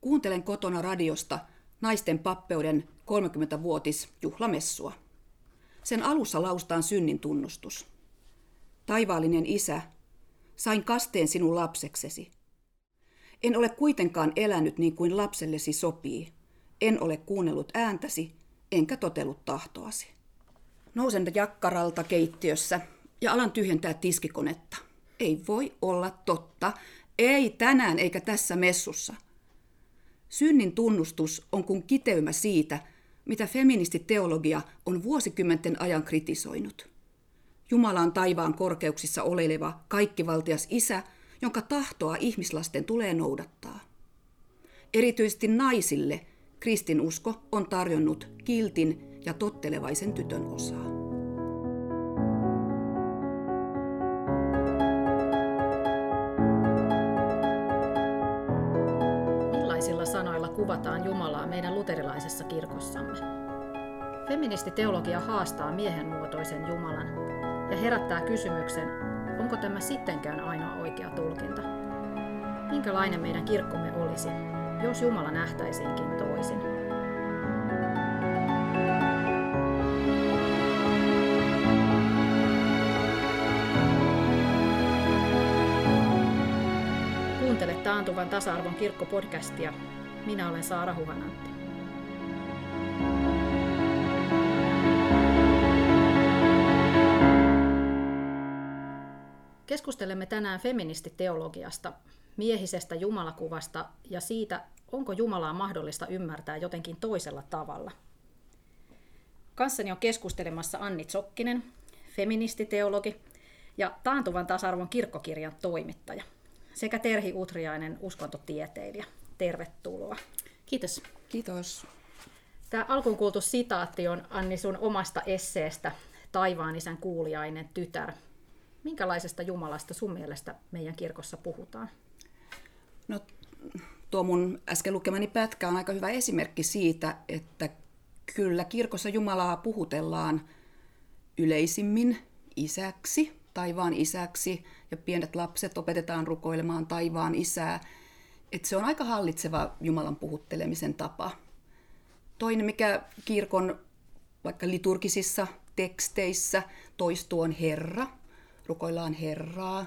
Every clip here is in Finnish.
Kuuntelen kotona radiosta naisten pappeuden 30-vuotis juhlamessua. Sen alussa laustaan synnin tunnustus. Taivaallinen isä, sain kasteen sinun lapseksesi. En ole kuitenkaan elänyt niin kuin lapsellesi sopii. En ole kuunnellut ääntäsi, enkä totellut tahtoasi. Nousen jakkaralta keittiössä ja alan tyhjentää tiskikonetta. Ei voi olla totta. Ei tänään eikä tässä messussa. Synnin tunnustus on kuin kiteymä siitä, mitä feministiteologia on vuosikymmenten ajan kritisoinut. Jumala on taivaan korkeuksissa oleleva, kaikkivaltias isä, jonka tahtoa ihmislasten tulee noudattaa. Erityisesti naisille kristinusko on tarjonnut kiltin ja tottelevaisen tytön osaa. Kuvataan Jumalaa meidän luterilaisessa kirkossamme? Feministiteologia haastaa miehenmuotoisen Jumalan ja herättää kysymyksen, onko tämä sittenkään ainoa oikea tulkinta? Minkälainen meidän kirkkomme olisi, jos Jumala nähtäisiinkin toisin? Kuuntele Taantuvan tasa-arvon kirkkopodcastia. Minä olen Saara Huhanantti. Keskustelemme tänään feministiteologiasta, miehisestä jumalakuvasta ja siitä, onko Jumalaa mahdollista ymmärtää jotenkin toisella tavalla. Kanssani on keskustelemassa Anni Tsokkinen, feministiteologi ja Taantuvan tasa-arvon kirkkokirjan toimittaja sekä Terhi Utriainen, uskontotieteilijä. Tervetuloa. Kiitos. Kiitos. Tämä alkuun kuultu sitaatti on Anni sun omasta esseestä Taivaan isän kuuliainen tytär. Minkälaisesta Jumalasta sun mielestä meidän kirkossa puhutaan? No, tuo mun äsken lukemani pätkä on aika hyvä esimerkki siitä, että kyllä kirkossa Jumalaa puhutellaan yleisimmin isäksi, taivaan isäksi, ja pienet lapset opetetaan rukoilemaan taivaan isää. Että se on aika hallitseva Jumalan puhuttelemisen tapa. Toinen, mikä kirkon vaikka liturgisissa teksteissä toistuu, on Herra. Rukoillaan Herraa.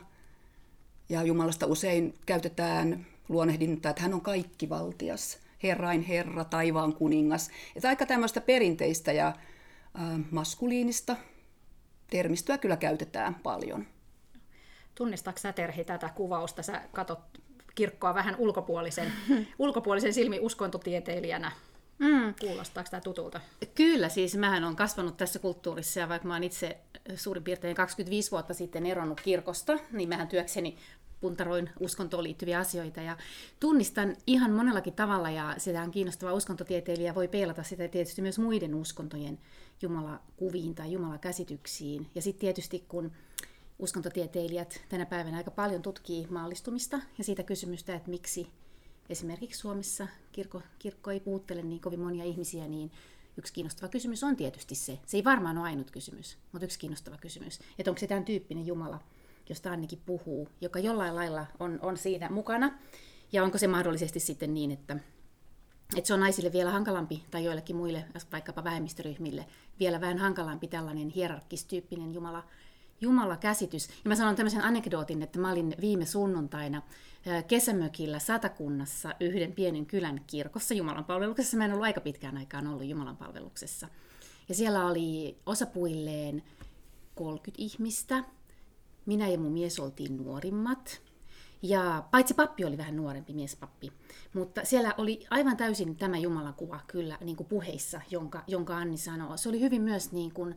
Ja Jumalasta usein käytetään luonnehdintaa, että hän on kaikkivaltias, Herrain Herra, taivaan kuningas. Että aika tämmöistä perinteistä ja äh, maskuliinista termistöä kyllä käytetään paljon. Tunnistatko sä Terhi tätä kuvausta? Sä katot kirkkoa vähän ulkopuolisen, ulkopuolisen silmi uskontotieteilijänä. Mm. Kuulostaako tämä tutulta? Kyllä, siis mähän on kasvanut tässä kulttuurissa ja vaikka mä oon itse suurin piirtein 25 vuotta sitten eronnut kirkosta, niin mähän työkseni puntaroin uskontoon liittyviä asioita ja tunnistan ihan monellakin tavalla ja sitä on kiinnostava uskontotieteilijä voi peilata sitä tietysti myös muiden uskontojen jumalakuviin tai jumalakäsityksiin. Ja sitten tietysti kun uskontotieteilijät tänä päivänä aika paljon tutkii maallistumista ja siitä kysymystä, että miksi esimerkiksi Suomessa kirkko, kirkko ei puuttele niin kovin monia ihmisiä, niin yksi kiinnostava kysymys on tietysti se. Se ei varmaan ole ainut kysymys, mutta yksi kiinnostava kysymys. Että onko se tämän tyyppinen Jumala, josta Annikin puhuu, joka jollain lailla on, on siinä mukana. Ja onko se mahdollisesti sitten niin, että, että se on naisille vielä hankalampi, tai joillekin muille, vaikkapa vähemmistöryhmille, vielä vähän hankalampi tällainen hierarkistyyppinen Jumala, Jumala käsitys. Ja mä sanon tämmöisen anekdootin, että mä olin viime sunnuntaina kesämökillä Satakunnassa yhden pienen kylän kirkossa Jumalan palveluksessa. Mä en ollut aika pitkään aikaan ollut Jumalan palveluksessa. Ja siellä oli osapuilleen 30 ihmistä. Minä ja mun mies oltiin nuorimmat. Ja paitsi pappi oli vähän nuorempi miespappi, mutta siellä oli aivan täysin tämä Jumalan kuva kyllä niin kuin puheissa, jonka, jonka Anni sanoo. Se oli hyvin myös niin kuin,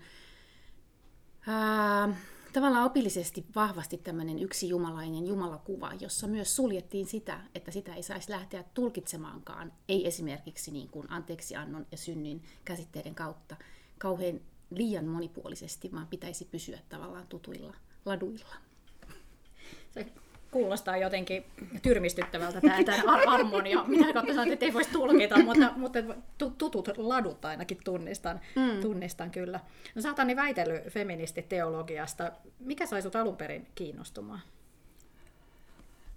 ää, tavallaan opillisesti vahvasti tämmöinen yksi jumalainen jumalakuva, jossa myös suljettiin sitä, että sitä ei saisi lähteä tulkitsemaankaan, ei esimerkiksi niin kuin anteeksiannon ja synnin käsitteiden kautta kauhean liian monipuolisesti, vaan pitäisi pysyä tavallaan tutuilla laduilla. Kuulostaa jotenkin tyrmistyttävältä tämä, tämä harmonia, mitä kautta sanoit, että ei voisi tulkita, mutta, mutta tutut ladut ainakin tunnistan, mm. tunnistan kyllä. No sä oot Anni väitellyt feministiteologiasta. Mikä sai sut alun perin kiinnostumaan?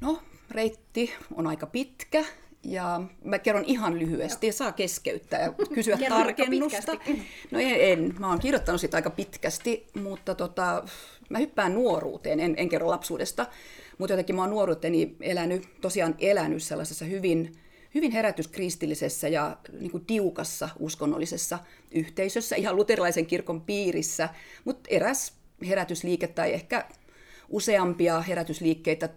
No, reitti on aika pitkä ja mä kerron ihan lyhyesti, ja saa keskeyttää ja kysyä Kerro aika tarkennusta. No en, en, mä oon kirjoittanut sitä aika pitkästi, mutta tota, mä hyppään nuoruuteen, en, en kerro lapsuudesta, mutta jotenkin mä oon nuoruuteni elänyt, tosiaan elänyt sellaisessa hyvin, hyvin herätyskristillisessä ja niin kuin tiukassa uskonnollisessa yhteisössä, ihan luterilaisen kirkon piirissä, mutta eräs herätysliike tai ehkä useampia herätysliikkeitä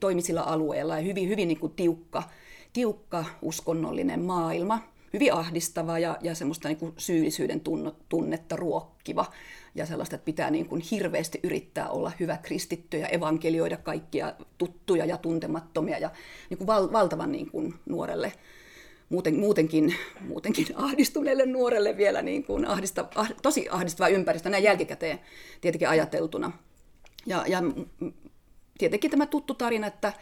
toimi sillä alueella ja hyvin, hyvin niin kuin tiukka, tiukka uskonnollinen maailma, hyvin ahdistava ja, ja semmoista niin kuin syyllisyyden tunnetta ruokkiva ja sellaista, että pitää niin kuin hirveästi yrittää olla hyvä kristitty ja evankelioida kaikkia tuttuja ja tuntemattomia ja niin kuin val, valtavan niin kuin nuorelle muuten, muutenkin, muutenkin ahdistuneelle nuorelle vielä niin kuin ahdista, ah, tosi ahdistava ympäristö näin jälkikäteen tietenkin ajateltuna. Ja, ja tietenkin tämä tuttu tarina, että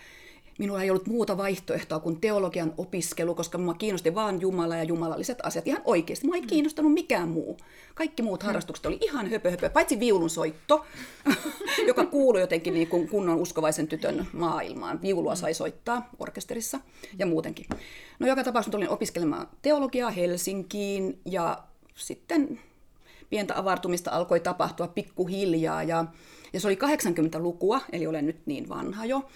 minulla ei ollut muuta vaihtoehtoa kuin teologian opiskelu, koska minua kiinnosti vain Jumala ja jumalalliset asiat ihan oikeasti. Minua ei kiinnostanut mikään muu. Kaikki muut harrastukset oli ihan höpö, höpö paitsi viulun soitto, joka kuului jotenkin niin kuin kunnon uskovaisen tytön maailmaan. Viulua sai soittaa orkesterissa ja muutenkin. No joka tapauksessa tulin opiskelemaan teologiaa Helsinkiin ja sitten pientä avartumista alkoi tapahtua pikkuhiljaa ja, ja se oli 80-lukua, eli olen nyt niin vanha jo.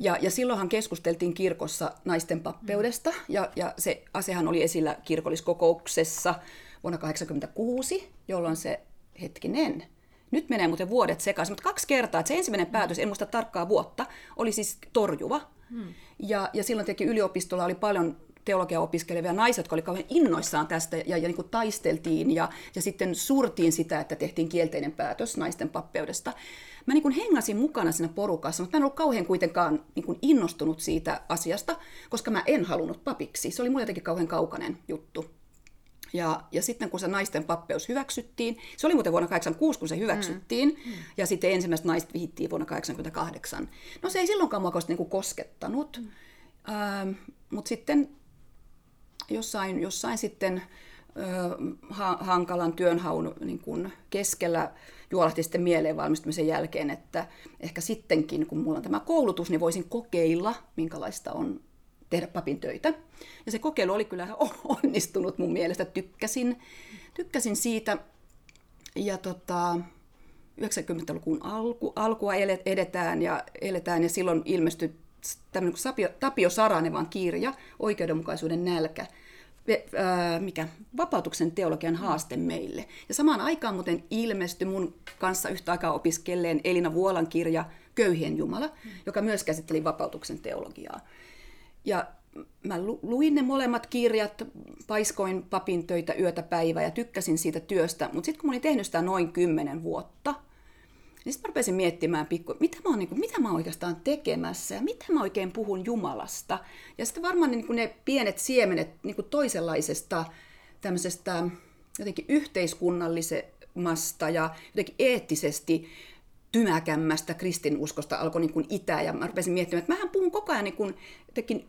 Ja, ja silloinhan keskusteltiin kirkossa naisten pappeudesta, ja, ja se asiahan oli esillä kirkolliskokouksessa vuonna 1986, jolloin se, hetkinen, nyt menee muuten vuodet sekaisin, mutta kaksi kertaa, että se ensimmäinen päätös, en muista tarkkaa vuotta, oli siis torjuva. Hmm. Ja, ja silloin teki yliopistolla oli paljon teologia opiskelevia naisia, jotka olivat kauhean innoissaan tästä ja, ja niin kuin taisteltiin ja, ja sitten surtiin sitä, että tehtiin kielteinen päätös naisten pappeudesta. Mä niin kuin hengasin mukana siinä porukassa, mutta mä en ollut kauhean kuitenkaan niin kuin innostunut siitä asiasta, koska mä en halunnut papiksi. Se oli mulle jotenkin kauhean kaukainen juttu. Ja, ja sitten kun se naisten pappeus hyväksyttiin, se oli muuten vuonna 1986, kun se hyväksyttiin, mm. Mm. ja sitten ensimmäiset naiset vihittiin vuonna 1988. No se ei silloinkaan mua niin koskettanut, mm. ähm, mutta sitten jossain, jossain sitten hankalan työnhaun niin kun keskellä juolahti sitten mieleen valmistumisen jälkeen, että ehkä sittenkin, kun mulla on tämä koulutus, niin voisin kokeilla, minkälaista on tehdä papin töitä. Ja se kokeilu oli kyllä onnistunut mun mielestä. Tykkäsin, tykkäsin siitä. Ja tota, 90-luvun alku, alkua edetään ja eletään ja silloin ilmestyi tämmöinen Tapio, Tapio Saranevan kirja, Oikeudenmukaisuuden nälkä, mikä vapautuksen teologian haaste meille. Ja samaan aikaan muuten ilmestyi mun kanssa yhtä aikaa opiskelleen Elina Vuolan kirja Köyhien Jumala, joka myös käsitteli vapautuksen teologiaa. Ja mä luin ne molemmat kirjat, paiskoin papin töitä yötä päivää ja tykkäsin siitä työstä, mutta sitten kun mä olin tehnyt sitä noin kymmenen vuotta, niin sitten mä rupesin miettimään pikku, mitä mä, oon, niin kuin, mitä mä oikeastaan tekemässä ja mitä mä oikein puhun Jumalasta. Ja sitten varmaan niin kuin ne pienet siemenet niin kuin toisenlaisesta tämmöisestä jotenkin yhteiskunnallisemmasta ja jotenkin eettisesti tymäkämmästä kristinuskosta alkoi niin kuin itää ja mä rupesin miettimään, että mähän puhun koko ajan niin kuin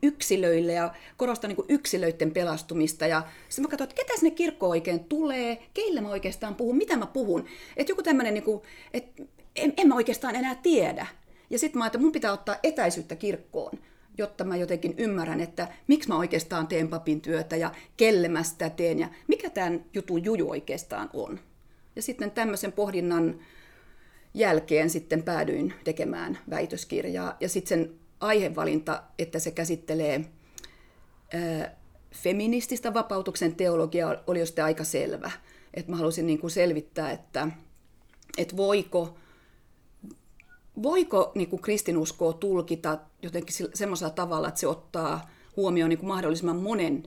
yksilöille ja korostan niin kuin yksilöiden pelastumista ja sitten mä katsoin, että ketä sinne kirkkoon oikein tulee, keille mä oikeastaan puhun, mitä mä puhun. Että joku tämmöinen, niin että en, en mä oikeastaan enää tiedä. Ja sitten mä että mun pitää ottaa etäisyyttä kirkkoon, jotta mä jotenkin ymmärrän, että miksi mä oikeastaan teen papin työtä ja kelle mä sitä teen ja mikä tämän jutun juju oikeastaan on. Ja sitten tämmöisen pohdinnan jälkeen sitten päädyin tekemään väitöskirjaa. Ja sitten sen aihevalinta, että se käsittelee ää, feminististä vapautuksen teologiaa, oli jo sitten aika selvä. Että mä halusin niin kuin selvittää, että, että voiko, voiko niin kuin kristinuskoa tulkita jotenkin semmoisella tavalla, että se ottaa huomioon niin kuin mahdollisimman monen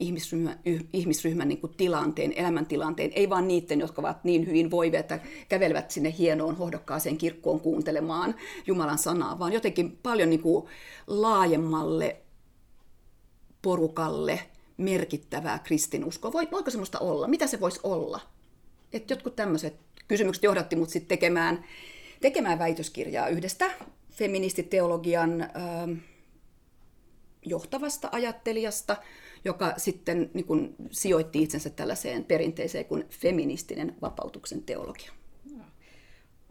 ihmisryhmän, ihmisryhmän niin kuin tilanteen, elämäntilanteen, ei vaan niiden, jotka ovat niin hyvin voivia, että kävelevät sinne hienoon hohdokkaaseen kirkkoon kuuntelemaan Jumalan sanaa, vaan jotenkin paljon niin kuin laajemmalle porukalle merkittävää kristinuskoa. Voiko semmoista olla? Mitä se voisi olla? Et jotkut tämmöiset kysymykset johdatti mut sitten tekemään, tekemään väitöskirjaa yhdestä feministiteologian äh, johtavasta ajattelijasta, joka sitten niin kuin, sijoitti itsensä tällaiseen perinteeseen kuin feministinen vapautuksen teologia.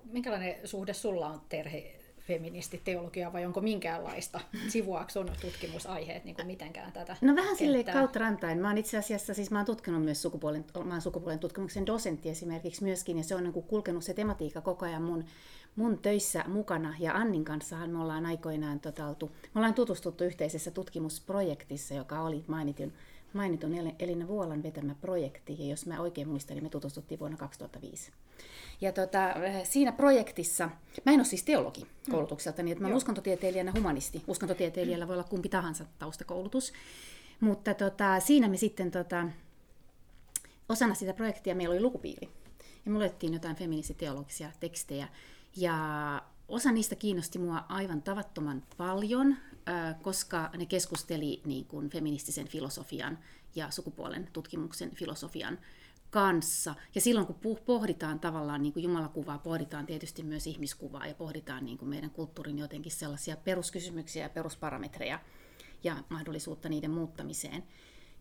Minkälainen suhde sulla on Terhi feministiteologiaa vai onko minkäänlaista? Sivuaako sun tutkimusaiheet niin kuin mitenkään tätä No vähän sille kautta rantain. Mä oon itse asiassa, siis mä oon tutkinut myös sukupuolen, mä oon sukupuolen tutkimuksen dosentti esimerkiksi myöskin, ja se on niin kuin kulkenut se tematiikka koko ajan mun, mun töissä mukana. Ja Annin kanssahan me ollaan aikoinaan tota, oltu, me ollaan tutustuttu yhteisessä tutkimusprojektissa, joka oli mainitun, mainitun Elina Vuolan vetämä projekti, ja jos mä oikein muistan, niin me tutustuttiin vuonna 2005. Ja tota, siinä projektissa, mä en ole siis teologi koulutukselta, niin että mä olen uskontotieteilijänä humanisti. Uskontotieteilijällä voi olla kumpi tahansa taustakoulutus. Mutta tota, siinä me sitten tota, osana sitä projektia meillä oli lukupiiri. Ja me luettiin jotain feministiteologisia tekstejä. Ja osa niistä kiinnosti mua aivan tavattoman paljon, koska ne keskusteli niin kuin feministisen filosofian ja sukupuolen tutkimuksen filosofian kanssa. Ja silloin kun pohditaan tavallaan niin kuin Jumalakuvaa, pohditaan tietysti myös ihmiskuvaa ja pohditaan niin kuin meidän kulttuurin jotenkin sellaisia peruskysymyksiä ja perusparametreja ja mahdollisuutta niiden muuttamiseen.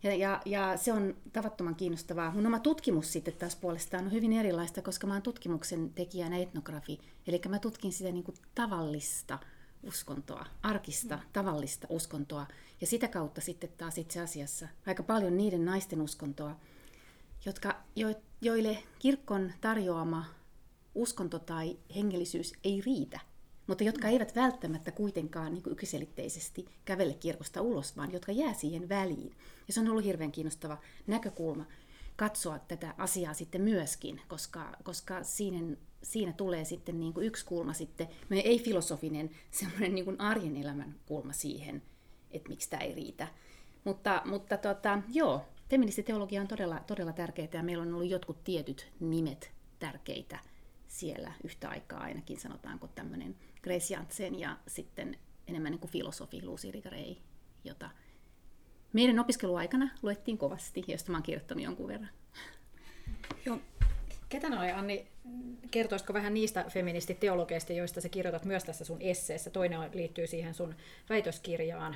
Ja, ja, ja se on tavattoman kiinnostavaa. Mun oma tutkimus sitten taas puolestaan on hyvin erilaista, koska mä oon tutkimuksen tekijänä etnografi. Eli mä tutkin sitä niin kuin tavallista uskontoa, arkista, mm. tavallista uskontoa. Ja sitä kautta sitten taas itse asiassa aika paljon niiden naisten uskontoa, jotka, jo, joille kirkon tarjoama uskonto tai hengellisyys ei riitä, mutta jotka eivät välttämättä kuitenkaan niin yksiselitteisesti kävele kirkosta ulos, vaan jotka jää siihen väliin. Ja se on ollut hirveän kiinnostava näkökulma katsoa tätä asiaa sitten myöskin, koska, koska siinä, siinä tulee sitten niin kuin yksi kulma sitten, ei filosofinen, semmoinen niin kuin arjen elämän kulma siihen, että miksi tämä ei riitä. Mutta, mutta tota, joo, feministiteologia on todella, todella tärkeää ja meillä on ollut jotkut tietyt nimet tärkeitä siellä yhtä aikaa ainakin, sanotaanko tämmöinen Grace Janssen ja sitten enemmän niin kuin filosofi Lucy Rigarei, jota meidän opiskeluaikana luettiin kovasti, josta mä oon kirjoittanut jonkun verran. Joo. Ketä oli, Anni, kertoisitko vähän niistä feministiteologeista, joista sä kirjoitat myös tässä sun esseessä? Toinen liittyy siihen sun väitöskirjaan,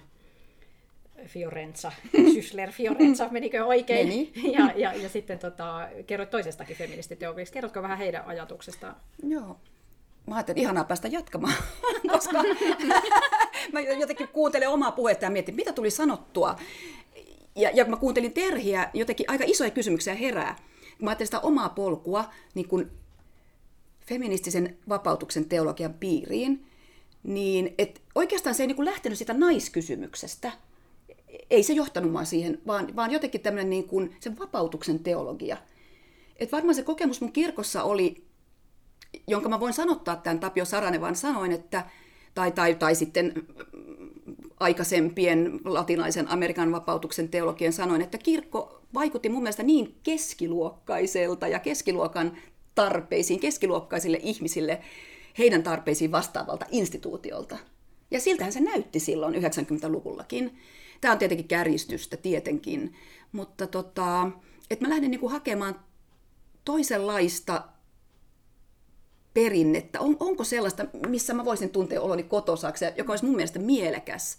Fiorenza, Schüssler Fiorenza, menikö oikein? Meni. Ja, ja, ja sitten tota, kerroit toisestakin feministiteologista. Kerrotko vähän heidän ajatuksestaan? Joo. Mä ajattelin, että ihanaa päästä jatkamaan, koska mä jotenkin kuuntelen omaa puhetta ja mietin, mitä tuli sanottua. Ja, ja mä kuuntelin Terhiä, jotenkin aika isoja kysymyksiä herää. Mä ajattelin sitä omaa polkua niin kun feministisen vapautuksen teologian piiriin, niin et oikeastaan se ei niin lähtenyt sitä naiskysymyksestä, ei se johtanut mua siihen, vaan, vaan jotenkin tämmöinen niin kuin sen vapautuksen teologia. Et varmaan se kokemus mun kirkossa oli, jonka mä voin sanottaa tämän Tapio Saranevan sanoin, että, tai, tai, tai sitten aikaisempien latinalaisen Amerikan vapautuksen teologien sanoin, että kirkko vaikutti mun mielestä niin keskiluokkaiselta ja keskiluokan tarpeisiin, keskiluokkaisille ihmisille, heidän tarpeisiin vastaavalta instituutiolta. Ja siltähän se näytti silloin 90-luvullakin. Tämä on tietenkin kärjistystä tietenkin, mutta tota, että mä lähden niinku hakemaan toisenlaista perinnettä. On, onko sellaista, missä mä voisin tuntea oloni kotosaksi, joka olisi mun mielestä mielekäs.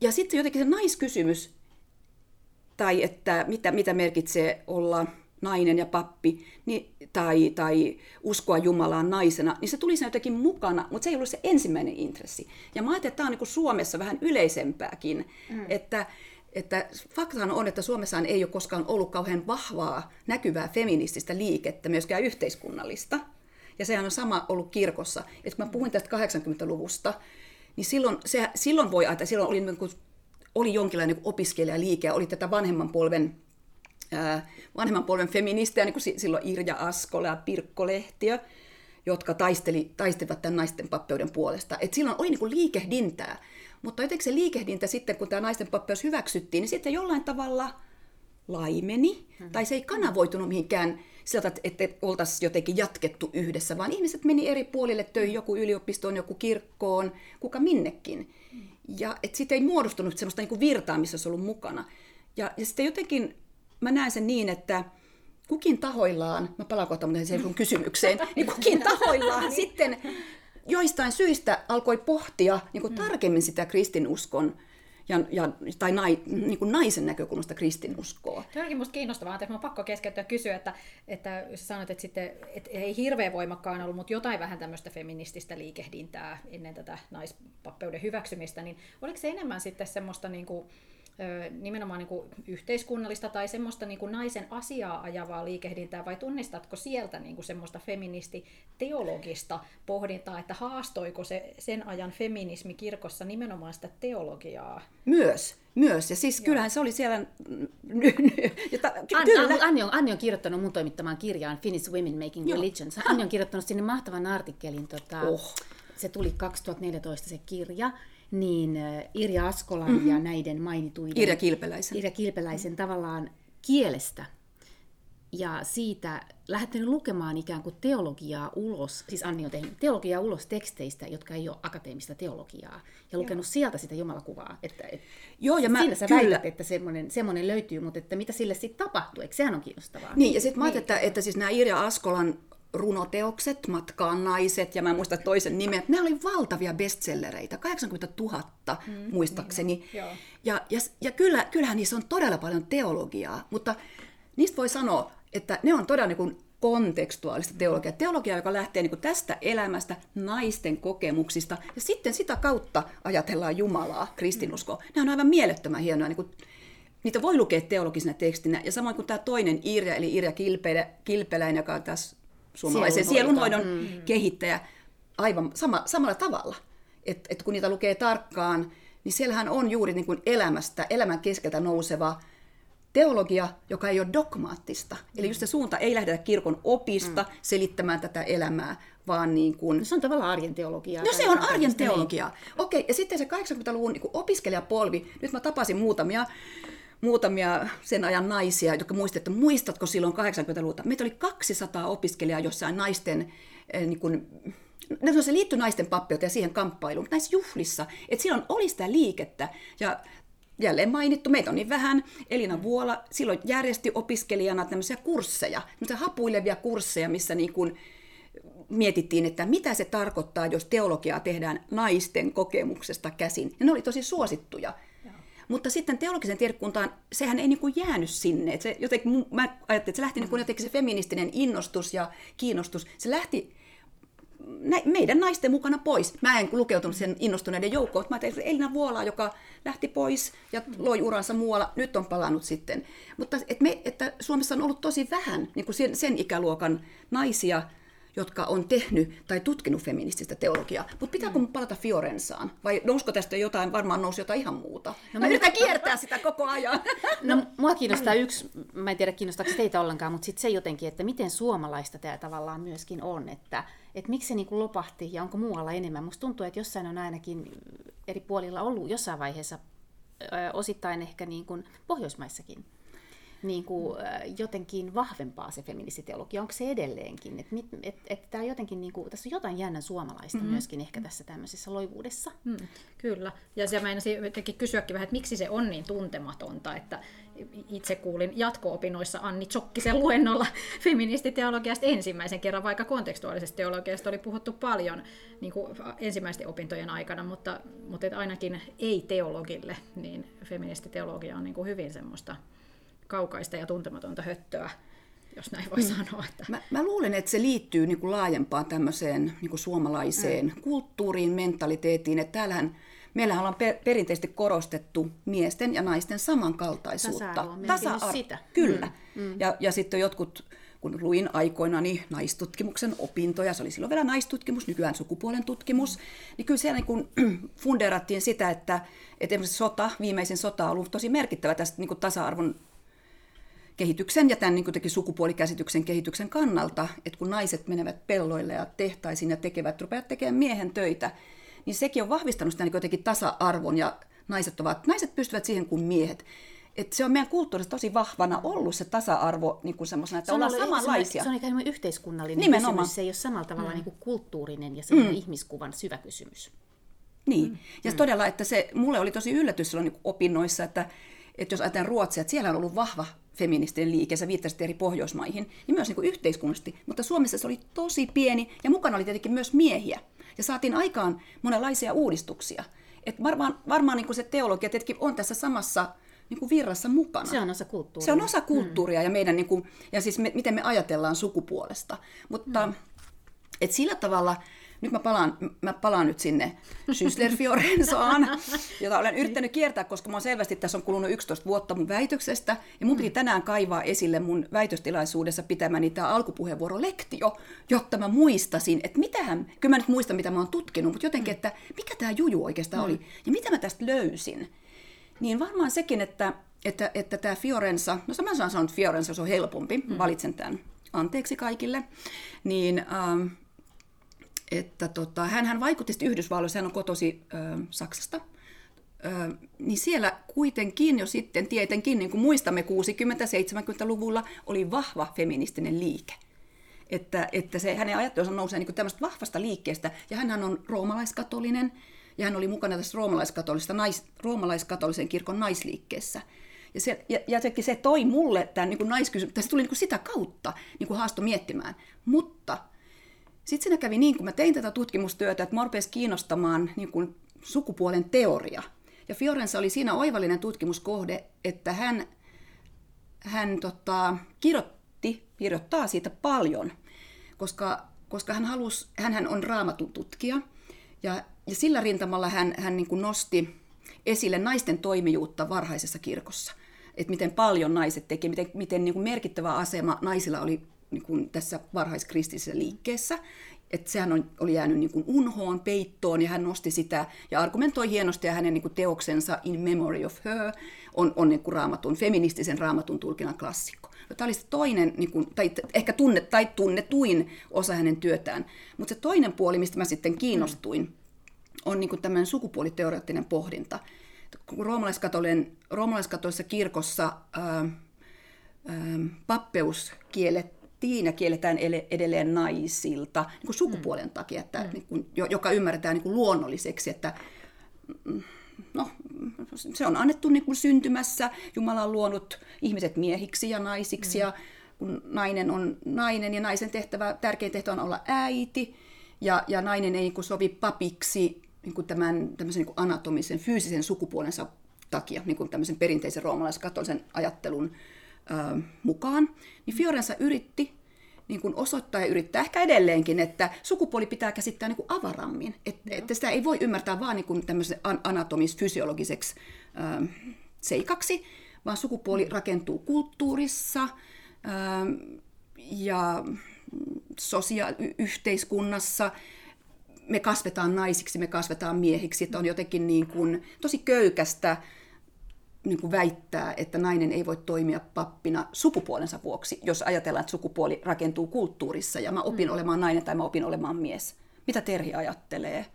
Ja sitten jotenkin se naiskysymys, tai että mitä, mitä merkitsee olla nainen ja pappi, niin, tai, tai uskoa Jumalaan naisena, niin se tuli sen jotenkin mukana, mutta se ei ollut se ensimmäinen intressi. Ja mä ajattelin, että tämä on niin Suomessa vähän yleisempääkin, mm. että, että faktahan on, että Suomessa ei ole koskaan ollut kauhean vahvaa, näkyvää feminististä liikettä, myöskään yhteiskunnallista. Ja sehän on sama ollut kirkossa. Että kun mä puhuin tästä 80-luvusta, niin silloin, se, silloin voi ajatella, silloin oli, niin kuin, oli jonkinlainen niin opiskelijaliike, oli tätä vanhemman polven vanhemman polven feministejä, niin kuin silloin Irja Askola ja Pirkko Lehtiö, jotka taisteli, taistelivat tämän naisten pappeuden puolesta. Et silloin oli niin kuin liikehdintää, mutta jotenkin se liikehdintä sitten, kun tämä naisten pappeus hyväksyttiin, niin sitten jollain tavalla laimeni, hmm. tai se ei kanavoitunut mihinkään sieltä, että oltaisiin jotenkin jatkettu yhdessä, vaan ihmiset meni eri puolille töihin, joku yliopistoon, joku kirkkoon, kuka minnekin. Hmm. Ja että sitten ei muodostunut sellaista niin virtaa, missä olisi ollut mukana. Ja, ja sitten jotenkin mä näen sen niin, että kukin tahoillaan, mä palaan kohta sen kysymykseen, niin kukin tahoillaan sitten joistain syistä alkoi pohtia niin kuin tarkemmin sitä kristinuskon ja, ja, tai nai, niin kuin naisen näkökulmasta kristinuskoa. Tuo onkin minusta kiinnostavaa, että on pakko keskeyttää kysyä, että, että sanoit, että, sitten, että ei hirveän voimakkaan ollut, mutta jotain vähän tämmöistä feminististä liikehdintää ennen tätä naispappeuden hyväksymistä, niin oliko se enemmän sitten semmoista niin kuin, nimenomaan niin kuin yhteiskunnallista tai semmoista niin kuin naisen asiaa ajavaa liikehdintää, vai tunnistatko sieltä niin kuin semmoista feministi-teologista pohdintaa, että haastoiko se sen ajan feminismi kirkossa nimenomaan sitä teologiaa? Myös, myös. Ja siis Joo. kyllähän se oli siellä... Jota, kyllä. Anni, on, Anni on kirjoittanut mun toimittamaan kirjaan Finnish Women Making Joo. Religions. Anni on kirjoittanut sinne mahtavan artikkelin. Tota, oh. Se tuli 2014 se kirja niin Irja Askolan mm-hmm. ja näiden mainituiden... Irja Kilpeläisen. Irja Kilpeläisen tavallaan kielestä ja siitä lähtenyt lukemaan ikään kuin teologiaa ulos, siis Anni on tehnyt teologiaa ulos teksteistä, jotka ei ole akateemista teologiaa, ja lukenut Joo. sieltä sitä Jumalakuvaa. Että, et, Joo, ja mä, siinä sä kyllä. väität, että semmoinen, semmoinen löytyy, mutta että mitä sille sitten tapahtuu, eikö sehän on kiinnostavaa? Niin, ja sitten mä niin. että, että siis nämä Irja Askolan runoteokset, Matkaan naiset ja mä en muista toisen nimen. Ne oli valtavia bestsellereitä, 80 000 mm, muistaakseni. Niin, ja, ja, ja kyllä, kyllähän niissä on todella paljon teologiaa, mutta niistä voi sanoa, että ne on todella niin kuin kontekstuaalista teologiaa. Teologiaa, joka lähtee niin kuin tästä elämästä, naisten kokemuksista, ja sitten sitä kautta ajatellaan Jumalaa, kristinuskoa. Mm. Ne on aivan mielettömän hienoa. Niin kuin, niitä voi lukea teologisena tekstinä, ja samoin kuin tämä toinen Irja, eli Irja Kilpelä, Kilpeläinen, joka on tässä suomalaisen sielunhoidon mm. kehittäjä aivan sama, samalla tavalla. Että et kun niitä lukee tarkkaan, niin siellähän on juuri niin kuin elämästä, elämän keskeltä nouseva teologia, joka ei ole dogmaattista. Mm. Eli just se suunta ei lähdetä kirkon opista mm. selittämään tätä elämää, vaan niin kuin... No se on tavallaan arjen teologiaa. No se on arjen teologiaa. Niin. Okei, ja sitten se 80-luvun niin opiskelijapolvi, nyt mä tapasin muutamia muutamia sen ajan naisia, jotka muistivat, että muistatko silloin 80-luvulta. Meitä oli 200 opiskelijaa jossain naisten, eh, niin kuin, no se liittyi naisten pappeuteen ja siihen kamppailuun, näissä juhlissa, että silloin oli sitä liikettä. Ja jälleen mainittu, meitä on niin vähän, Elina Vuola silloin järjesti opiskelijana tämmöisiä kursseja, tämmöisiä hapuilevia kursseja, missä niin kuin mietittiin, että mitä se tarkoittaa, jos teologiaa tehdään naisten kokemuksesta käsin. Ja ne oli tosi suosittuja. Mutta sitten teologisen tiedekuntaan, sehän ei niin kuin jäänyt sinne. Et se jotenkin, mä ajattelin, että se lähti niin kuin jotenkin se feministinen innostus ja kiinnostus, se lähti meidän naisten mukana pois. Mä en lukeutunut sen innostuneiden joukkoon, mä ajattelin, että Elina Vuola, joka lähti pois ja loi uransa muualla, nyt on palannut sitten. Mutta et me, että Suomessa on ollut tosi vähän niin kuin sen, sen ikäluokan naisia, jotka on tehnyt tai tutkinut feminististä teologiaa. Mutta pitääkö mm. palata Fiorensaan? Vai nousko tästä jotain, varmaan nousi jotain ihan muuta? No, mä yritän kiertää sitä koko ajan. No mua kiinnostaa yksi, mä en tiedä kiinnostaako teitä ollenkaan, mutta sitten se jotenkin, että miten suomalaista tämä tavallaan myöskin on, että, että miksi se niin kuin lopahti ja onko muualla enemmän. Musta tuntuu, että jossain on ainakin eri puolilla ollut jossain vaiheessa osittain ehkä niin kuin Pohjoismaissakin niin kuin, jotenkin vahvempaa se feministiteologia? Onko se edelleenkin? Että et, et, et tämä jotenkin, niin kuin, tässä on jotain jännän suomalaista mm-hmm. myöskin ehkä tässä tämmöisessä loivuudessa. Mm, kyllä. Ja se meinasin jotenkin kysyäkin vähän, että miksi se on niin tuntematonta, että itse kuulin jatko-opinnoissa Anni Tsokkisen luennolla feministiteologiasta ensimmäisen kerran, vaikka kontekstuaalisesta teologiasta oli puhuttu paljon niin kuin ensimmäisten opintojen aikana, mutta, mutta ainakin ei-teologille, niin feministiteologia on niin kuin hyvin semmoista kaukaista ja tuntematonta höttöä, jos näin voi mm. sanoa. Että... Mä, mä luulen, että se liittyy niin kuin laajempaan tämmöiseen niin kuin suomalaiseen mm. kulttuuriin, mentaliteettiin, että täällähän meillähän on per, perinteisesti korostettu miesten ja naisten samankaltaisuutta. Tasa-arvo, Tasa-arvo. sitä. Kyllä. Mm. Mm. Ja, ja sitten jotkut, kun luin aikoinani naistutkimuksen opintoja, se oli silloin vielä naistutkimus, nykyään sukupuolen tutkimus, mm. niin kyllä siellä niin funderattiin sitä, että, että esimerkiksi sota, viimeisin sota on ollut tosi merkittävä tästä niin tasa-arvon kehityksen ja tämän niin sukupuolikäsityksen kehityksen kannalta, että kun naiset menevät pelloille ja tehtaisiin ja tekevät, rupeavat tekemään miehen töitä, niin sekin on vahvistanut sitä niin jotenkin tasa-arvon ja naiset, ovat, naiset pystyvät siihen kuin miehet. Et se on meidän kulttuurissa tosi vahvana ollut se tasa-arvo niin kuin semmoisena, että se ollaan samanlaisia. Se on ikään kuin yhteiskunnallinen Nimenomaan. kysymys, se ei ole samalla tavalla mm. niin kuin kulttuurinen ja mm. ihmiskuvan syvä kysymys. Niin, mm. ja mm. todella, että se mulle oli tosi yllätys silloin niin opinnoissa, että, että jos ajatellaan Ruotsia, että siellä on ollut vahva feministinen liike, sä viittasit eri Pohjoismaihin, niin myös niin kuin yhteiskunnallisesti. Mutta Suomessa se oli tosi pieni ja mukana oli tietenkin myös miehiä. Ja saatiin aikaan monenlaisia uudistuksia. että varmaan, varmaan niin kuin se teologia tietenkin on tässä samassa niin kuin virrassa mukana. Se on osa kulttuuria. Se on osa kulttuuria mm. ja, meidän, niin kuin, ja siis me, miten me ajatellaan sukupuolesta. Mutta mm. et sillä tavalla nyt mä palaan, mä palaan nyt sinne Schüssler Fiorenzaan, jota olen yrittänyt kiertää, koska mä selvästi tässä on kulunut 11 vuotta mun väitöksestä, ja mun piti mm. tänään kaivaa esille mun väitöstilaisuudessa pitämäni tämä alkupuheenvuoro lektio, jotta mä muistasin, että mitähän, kyllä mä nyt muistan mitä mä oon tutkinut, mutta jotenkin, mm. että mikä tämä juju oikeastaan oli, ja mitä mä tästä löysin. Niin varmaan sekin, että, että, että tämä Fiorenza, no mä saan sanoa, että Fiorenza se on helpompi, mm. valitsen tämän anteeksi kaikille, niin ähm, että tota, hän vaikutti Yhdysvalloissa, hän on kotosi ö, Saksasta, ö, niin siellä kuitenkin jo sitten tietenkin, niin kuin muistamme 60-70-luvulla, oli vahva feministinen liike. Että, että se, hänen ajattelunsa nousee niin tämmöistä vahvasta liikkeestä, ja hän on roomalaiskatolinen, ja hän oli mukana tässä roomalaiskatolista, nais, roomalaiskatolisen kirkon naisliikkeessä. Ja se, ja, ja se, se toi mulle tämän niin naiskysymys, tässä tuli niin kuin sitä kautta niin kuin haasto miettimään. Mutta sitten siinä kävi niin, kun mä tein tätä tutkimustyötä, että mä rupesin kiinnostamaan niin kuin sukupuolen teoria. Ja Fiorenza oli siinä oivallinen tutkimuskohde, että hän, hän tota, kirjoitti, kirjoittaa siitä paljon, koska, koska hän, halusi, hän on raamatun tutkija. Ja, ja sillä rintamalla hän, hän niin kuin nosti esille naisten toimijuutta varhaisessa kirkossa. Että miten paljon naiset teki, miten, miten niin kuin merkittävä asema naisilla oli niin kuin tässä varhaiskristillisessä liikkeessä. Että sehän on, oli jäänyt niin kuin unhoon, peittoon ja hän nosti sitä ja argumentoi hienosti ja hänen niin kuin teoksensa In Memory of Her on, on niin kuin raamatun, feministisen raamatun tulkinnan klassikko. Tämä oli se toinen, niin kuin, tai ehkä tunne, tai tunnetuin osa hänen työtään. Mutta se toinen puoli, mistä mä sitten kiinnostuin, on niin kuin tämmöinen sukupuoliteoreettinen pohdinta. Kun roomalaiskatolisessa kirkossa ää, ää, pappeus kiellettiin, ja kielletään edelleen naisilta niin kuin sukupuolen mm. takia, että, mm. niin kuin, joka ymmärretään niin kuin luonnolliseksi, että mm, no, se on annettu niin kuin syntymässä. Jumala on luonut ihmiset miehiksi ja naisiksi mm. ja kun nainen on nainen ja naisen tehtävä, tärkein tehtävä on olla äiti ja, ja nainen ei niin kuin sovi papiksi niin kuin tämän niin kuin anatomisen, fyysisen sukupuolensa takia, niin kuin tämmöisen perinteisen roomalaiskatolisen ajattelun mukaan, niin Fiorenza yritti niin kuin osoittaa ja yrittää ehkä edelleenkin, että sukupuoli pitää käsittää niin kuin avarammin. Että, että sitä ei voi ymmärtää vain niin tämmöisen anatomis-fysiologiseksi äh, seikaksi, vaan sukupuoli rakentuu kulttuurissa äh, ja sosia- yhteiskunnassa. Me kasvetaan naisiksi, me kasvetaan miehiksi, että on jotenkin niin kuin tosi köykästä niin kuin väittää, että nainen ei voi toimia pappina sukupuolensa vuoksi, jos ajatellaan, että sukupuoli rakentuu kulttuurissa ja mä opin mm. olemaan nainen tai mä opin olemaan mies. Mitä Terhi ajattelee?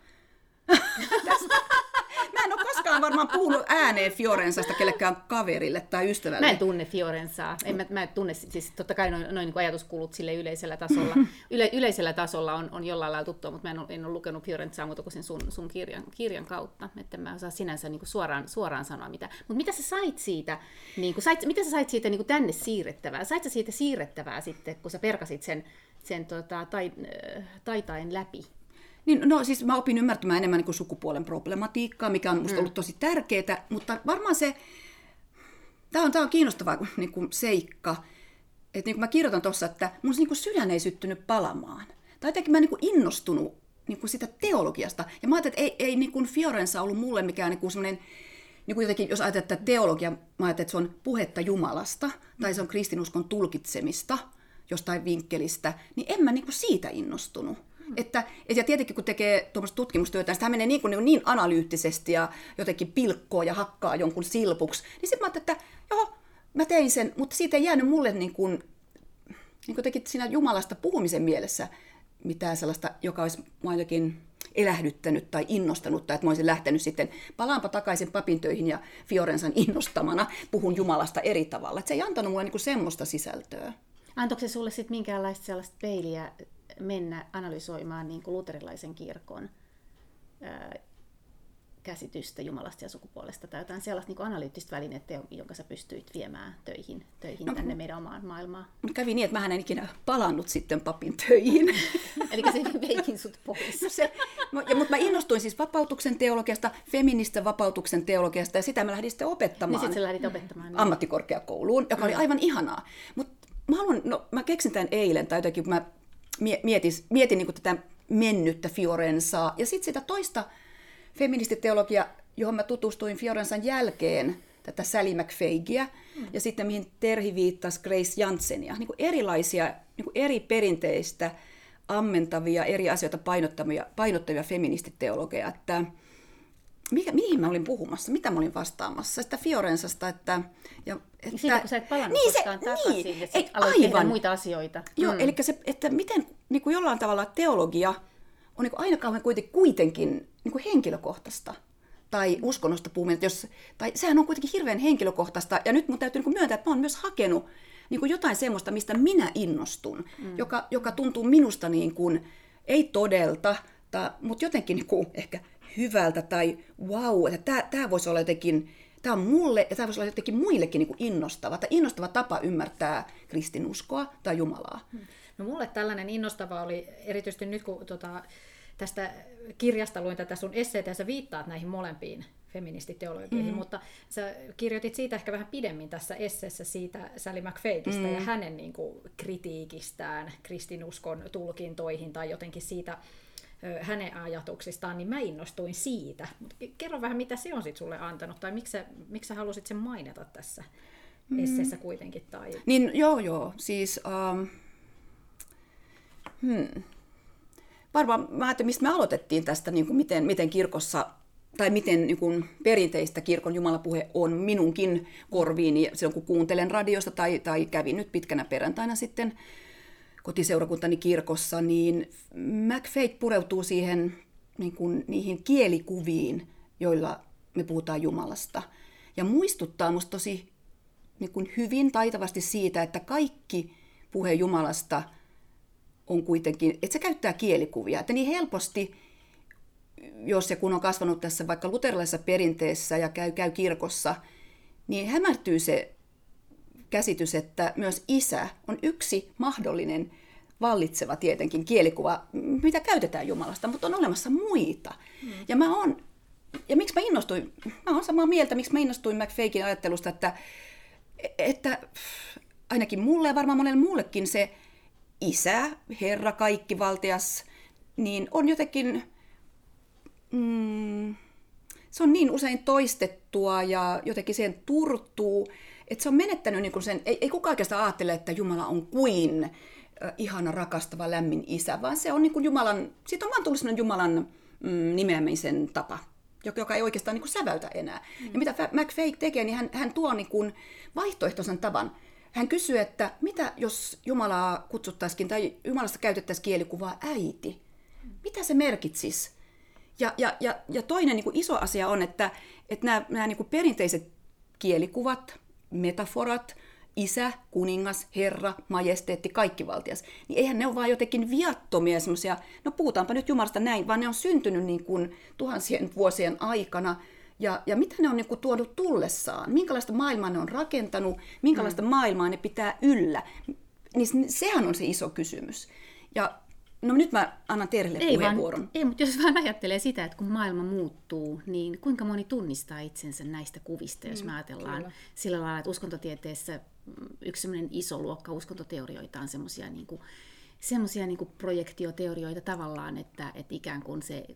En ole koskaan varmaan puhunut ääneen Fiorensasta kellekään kaverille tai ystävälle. Mä en tunne Fiorensaa. En mä, mä en tunne, siis totta kai noin, noin niin ajatuskulut sille yleisellä tasolla. Yle, yleisellä tasolla on, on jollain lailla tuttua, mutta mä en ole, en ole lukenut Fiorensaa muuta kuin sen sun, sun kirjan, kirjan kautta. Että mä osaa sinänsä niin kuin suoraan, suoraan sanoa mitä. Mutta mitä sä sait siitä, niin kuin, sait, mitä sä sait siitä niin kuin tänne siirrettävää? Sait sä siitä siirrettävää sitten, kun sä perkasit sen, sen tota, tai, äh, taitain läpi? Niin, no siis mä opin ymmärtämään enemmän niin sukupuolen problematiikkaa, mikä on musta mm. ollut tosi tärkeää, mutta varmaan se, tämä on, tää on kiinnostava niin kuin seikka, että niin kuin mä kirjoitan tuossa, että mun niin kuin sydän ei syttynyt palamaan. Tai jotenkin mä niin kuin innostunut niin kuin sitä teologiasta. Ja mä ajattelin, että ei, ei niin kuin Fiorenza ollut mulle mikään niin kuin semmoinen, niin kuin jotenkin, jos ajatellaan, että teologia, mä ajattelin, että se on puhetta Jumalasta, tai se on kristinuskon tulkitsemista jostain vinkkelistä, niin en mä niin kuin siitä innostunut. Että, ja tietenkin kun tekee tuommoista tutkimustyötä, niin menee niin, kuin, niin analyyttisesti ja jotenkin pilkkoa ja hakkaa jonkun silpuksi. Niin sitten mä ajattelin, että joo, mä tein sen, mutta siitä ei jäänyt mulle niin kuin, niin kuin siinä Jumalasta puhumisen mielessä mitään sellaista, joka olisi mua jotenkin elähdyttänyt tai innostanut, tai että mä olisin lähtenyt sitten, palaanpa takaisin papin töihin ja Fiorensan innostamana puhun Jumalasta eri tavalla. Että se ei antanut mulle niin semmoista sisältöä. Antoiko se sulle sitten minkäänlaista sellaista peiliä mennä analysoimaan niin kuin luterilaisen kirkon ää, käsitystä Jumalasta ja sukupuolesta tai jotain sellaista niin analyyttistä välinettä, jonka sä pystyit viemään töihin, töihin no, tänne meidän omaan maailmaan. Kävi niin, että mä en ikinä palannut sitten papin töihin. Eli se veikin sut pois. No se, ja, mutta mä innostuin siis vapautuksen teologiasta, feministä vapautuksen teologiasta ja sitä mä lähdin sitten opettamaan. Niin sit sä lähdit opettamaan. Niin. Ammattikorkeakouluun, joka oli mm. aivan ihanaa. Mutta mä haluan, no mä keksin tämän eilen tai jotenkin, kun mä mietin, mietin niin tätä mennyttä Fiorensaa ja sitten sitä toista feministiteologia, johon mä tutustuin Fiorensan jälkeen, tätä Sally McFagia, mm. ja sitten mihin Terhi viittasi Grace Janssenia. Niin kuin erilaisia, niin kuin eri perinteistä ammentavia, eri asioita painottavia, painottavia feministiteologeja. Että mikä, mihin mä olin puhumassa, mitä mä olin vastaamassa, sitä Fiorensasta, että... Ja, että Siitä, kun sä et palannut niin, se, takaisin, niin, ei, aloit aivan. tehdä muita asioita. Joo, mm. eli se, että miten niin kuin jollain tavalla teologia on niin kuin aina kauhean kuitenkin, kuitenkin niin kuin henkilökohtaista tai uskonnosta puhuminen, jos, tai sehän on kuitenkin hirveän henkilökohtaista, ja nyt mun täytyy niin myöntää, että mä oon myös hakenut niin kuin jotain semmoista, mistä minä innostun, mm. joka, joka tuntuu minusta niin kuin, ei todelta, tai, mutta jotenkin niin kuin ehkä hyvältä tai wow, että tämä voisi olla jotenkin, tämä on mulle ja tämä voisi olla jotenkin muillekin niin kuin innostava, tai innostava tapa ymmärtää kristinuskoa tai Jumalaa. Hmm. No mulle tällainen innostava oli erityisesti nyt, kun tota, tästä kirjasta luin tätä sun esseitä ja sä viittaat näihin molempiin feministiteologioihin, mm. mutta sä kirjoitit siitä ehkä vähän pidemmin tässä esseessä siitä Sally McFadista mm. ja hänen niin kuin, kritiikistään kristinuskon tulkintoihin tai jotenkin siitä hänen ajatuksistaan, niin mä innostuin siitä. Mut kerro vähän, mitä se on sit sulle antanut, tai miksi sä, miksi sä halusit sen mainita tässä mm. esseessä kuitenkin? Tai... Niin, joo, joo. Siis, um, hmm. varmaan mä ajattelin, mistä me aloitettiin tästä, niin kuin miten, miten kirkossa tai miten niin kuin perinteistä kirkon jumalapuhe on minunkin korviini silloin, kun kuuntelen radiosta tai, tai kävin nyt pitkänä perjantaina sitten kotiseurakuntani kirkossa, niin McFate pureutuu siihen niin kuin, niihin kielikuviin, joilla me puhutaan Jumalasta. Ja muistuttaa musta tosi niin kuin hyvin taitavasti siitä, että kaikki puhe Jumalasta on kuitenkin, että se käyttää kielikuvia. Että niin helposti, jos ja kun on kasvanut tässä vaikka luterilaisessa perinteessä ja käy, käy kirkossa, niin hämärtyy se käsitys, että myös isä on yksi mahdollinen vallitseva tietenkin kielikuva, mitä käytetään Jumalasta, mutta on olemassa muita. Mm. Ja mä oon, ja miksi mä innostuin, mä oon samaa mieltä, miksi mä innostuin McFakein ajattelusta, että, että ainakin mulle ja varmaan monelle muullekin se isä, Herra, kaikkivaltias, niin on jotenkin, mm, se on niin usein toistettua ja jotenkin siihen turtuu, että se on menettänyt niin sen, ei, ei kukaan oikeastaan ajattele, että Jumala on kuin äh, ihana, rakastava, lämmin isä, vaan se on niin kuin Jumalan, siitä on vaan tullut sellainen Jumalan mm, nimeämisen tapa, joka ei oikeastaan niin kuin säväytä enää. Mm. Ja mitä McFake tekee, niin hän, hän tuo niin kuin vaihtoehtoisen tavan. Hän kysyy, että mitä jos Jumalaa kutsuttaisikin tai Jumalasta käytettäisiin kielikuvaa äiti? Mitä se merkitsisi? Ja, ja, ja, ja toinen niin kuin iso asia on, että, että nämä, nämä niin kuin perinteiset kielikuvat, metaforat, isä, kuningas, herra, majesteetti, kaikkivaltias, niin eihän ne ole vaan jotenkin viattomia semmoisia, no puhutaanpa nyt Jumalasta näin, vaan ne on syntynyt niin kuin tuhansien vuosien aikana, ja, ja mitä ne on niin kuin tuonut tullessaan, minkälaista maailmaa ne on rakentanut, minkälaista mm. maailmaa ne pitää yllä, niin sehän on se iso kysymys. Ja No nyt mä annan Terille ei puheenvuoron. Vaan, ei, mutta jos vaan ajattelee sitä, että kun maailma muuttuu, niin kuinka moni tunnistaa itsensä näistä kuvista, jos mm, me ajatellaan kyllä. sillä lailla, että uskontotieteessä yksi iso luokka uskontoteorioita on semmoisia niin kuin, semmoisia niin kuin projektioteorioita tavallaan, että, että ikään kuin se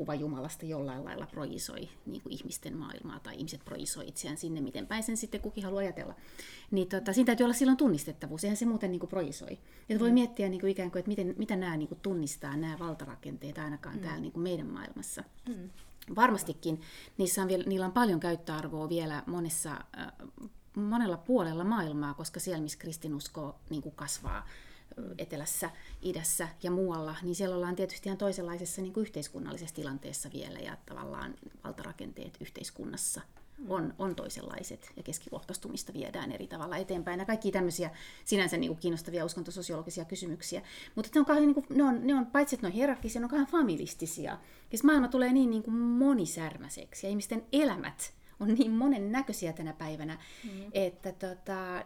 kuva Jumalasta jollain lailla projisoi niin kuin ihmisten maailmaa tai ihmiset projisoi itseään sinne, miten päin sen sitten kukin haluaa ajatella. Niin tota, siinä täytyy olla silloin tunnistettavuus, eihän se muuten niin kuin projisoi. Ja voi mm. miettiä niin kuin ikään kuin, että miten, mitä nämä niin kuin tunnistaa, nämä valtarakenteet ainakaan mm. täällä niin kuin meidän maailmassa. Mm. Varmastikin niissä on vielä, niillä on paljon käyttöarvoa vielä monessa, äh, monella puolella maailmaa, koska siellä, missä kristinusko niin kuin kasvaa, etelässä, idässä ja muualla, niin siellä ollaan tietysti ihan toisenlaisessa niin kuin yhteiskunnallisessa tilanteessa vielä ja tavallaan valtarakenteet yhteiskunnassa on, on toisenlaiset ja keskiluokkaistumista viedään eri tavalla eteenpäin. Ja kaikki tämmöisiä sinänsä niin kuin kiinnostavia uskontososiologisia kysymyksiä. Mutta ne on, kauhean, niin kuin, ne on, ne on, paitsi että ne on hierarkisia, ne on kauhean familistisia. Ja maailma tulee niin, niin kuin monisärmäiseksi ja ihmisten elämät on niin monen näköisiä tänä päivänä, mm. että tota,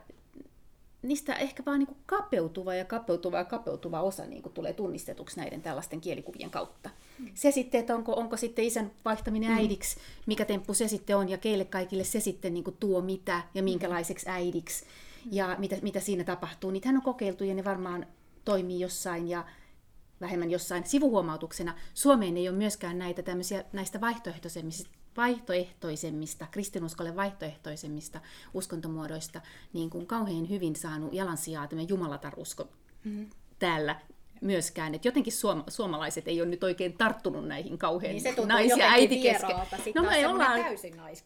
niistä ehkä vaan niin kuin kapeutuva ja kapeutuva ja kapeutuva osa niin kuin tulee tunnistetuksi näiden tällaisten kielikuvien kautta. Mm. Se sitten, että onko, onko sitten isän vaihtaminen mm. äidiksi, mikä temppu se sitten on, ja keille kaikille se sitten niin kuin tuo mitä ja mm. minkälaiseksi äidiksi, mm. ja mitä, mitä siinä tapahtuu. Niitähän on kokeiltu, ja ne varmaan toimii jossain, ja vähemmän jossain sivuhuomautuksena. Suomeen ei ole myöskään näitä tämmöisiä, näistä vaihtoehtoisemmista vaihtoehtoisemmista, kristinuskolle vaihtoehtoisemmista uskontomuodoista niin kuin kauhean hyvin saanut jalansijaa tämä jumalatarusko mm-hmm. täällä myöskään. Et jotenkin suom- suomalaiset ei ole nyt oikein tarttunut näihin kauhean niin naisia ja äiti kesken. No me ollaan,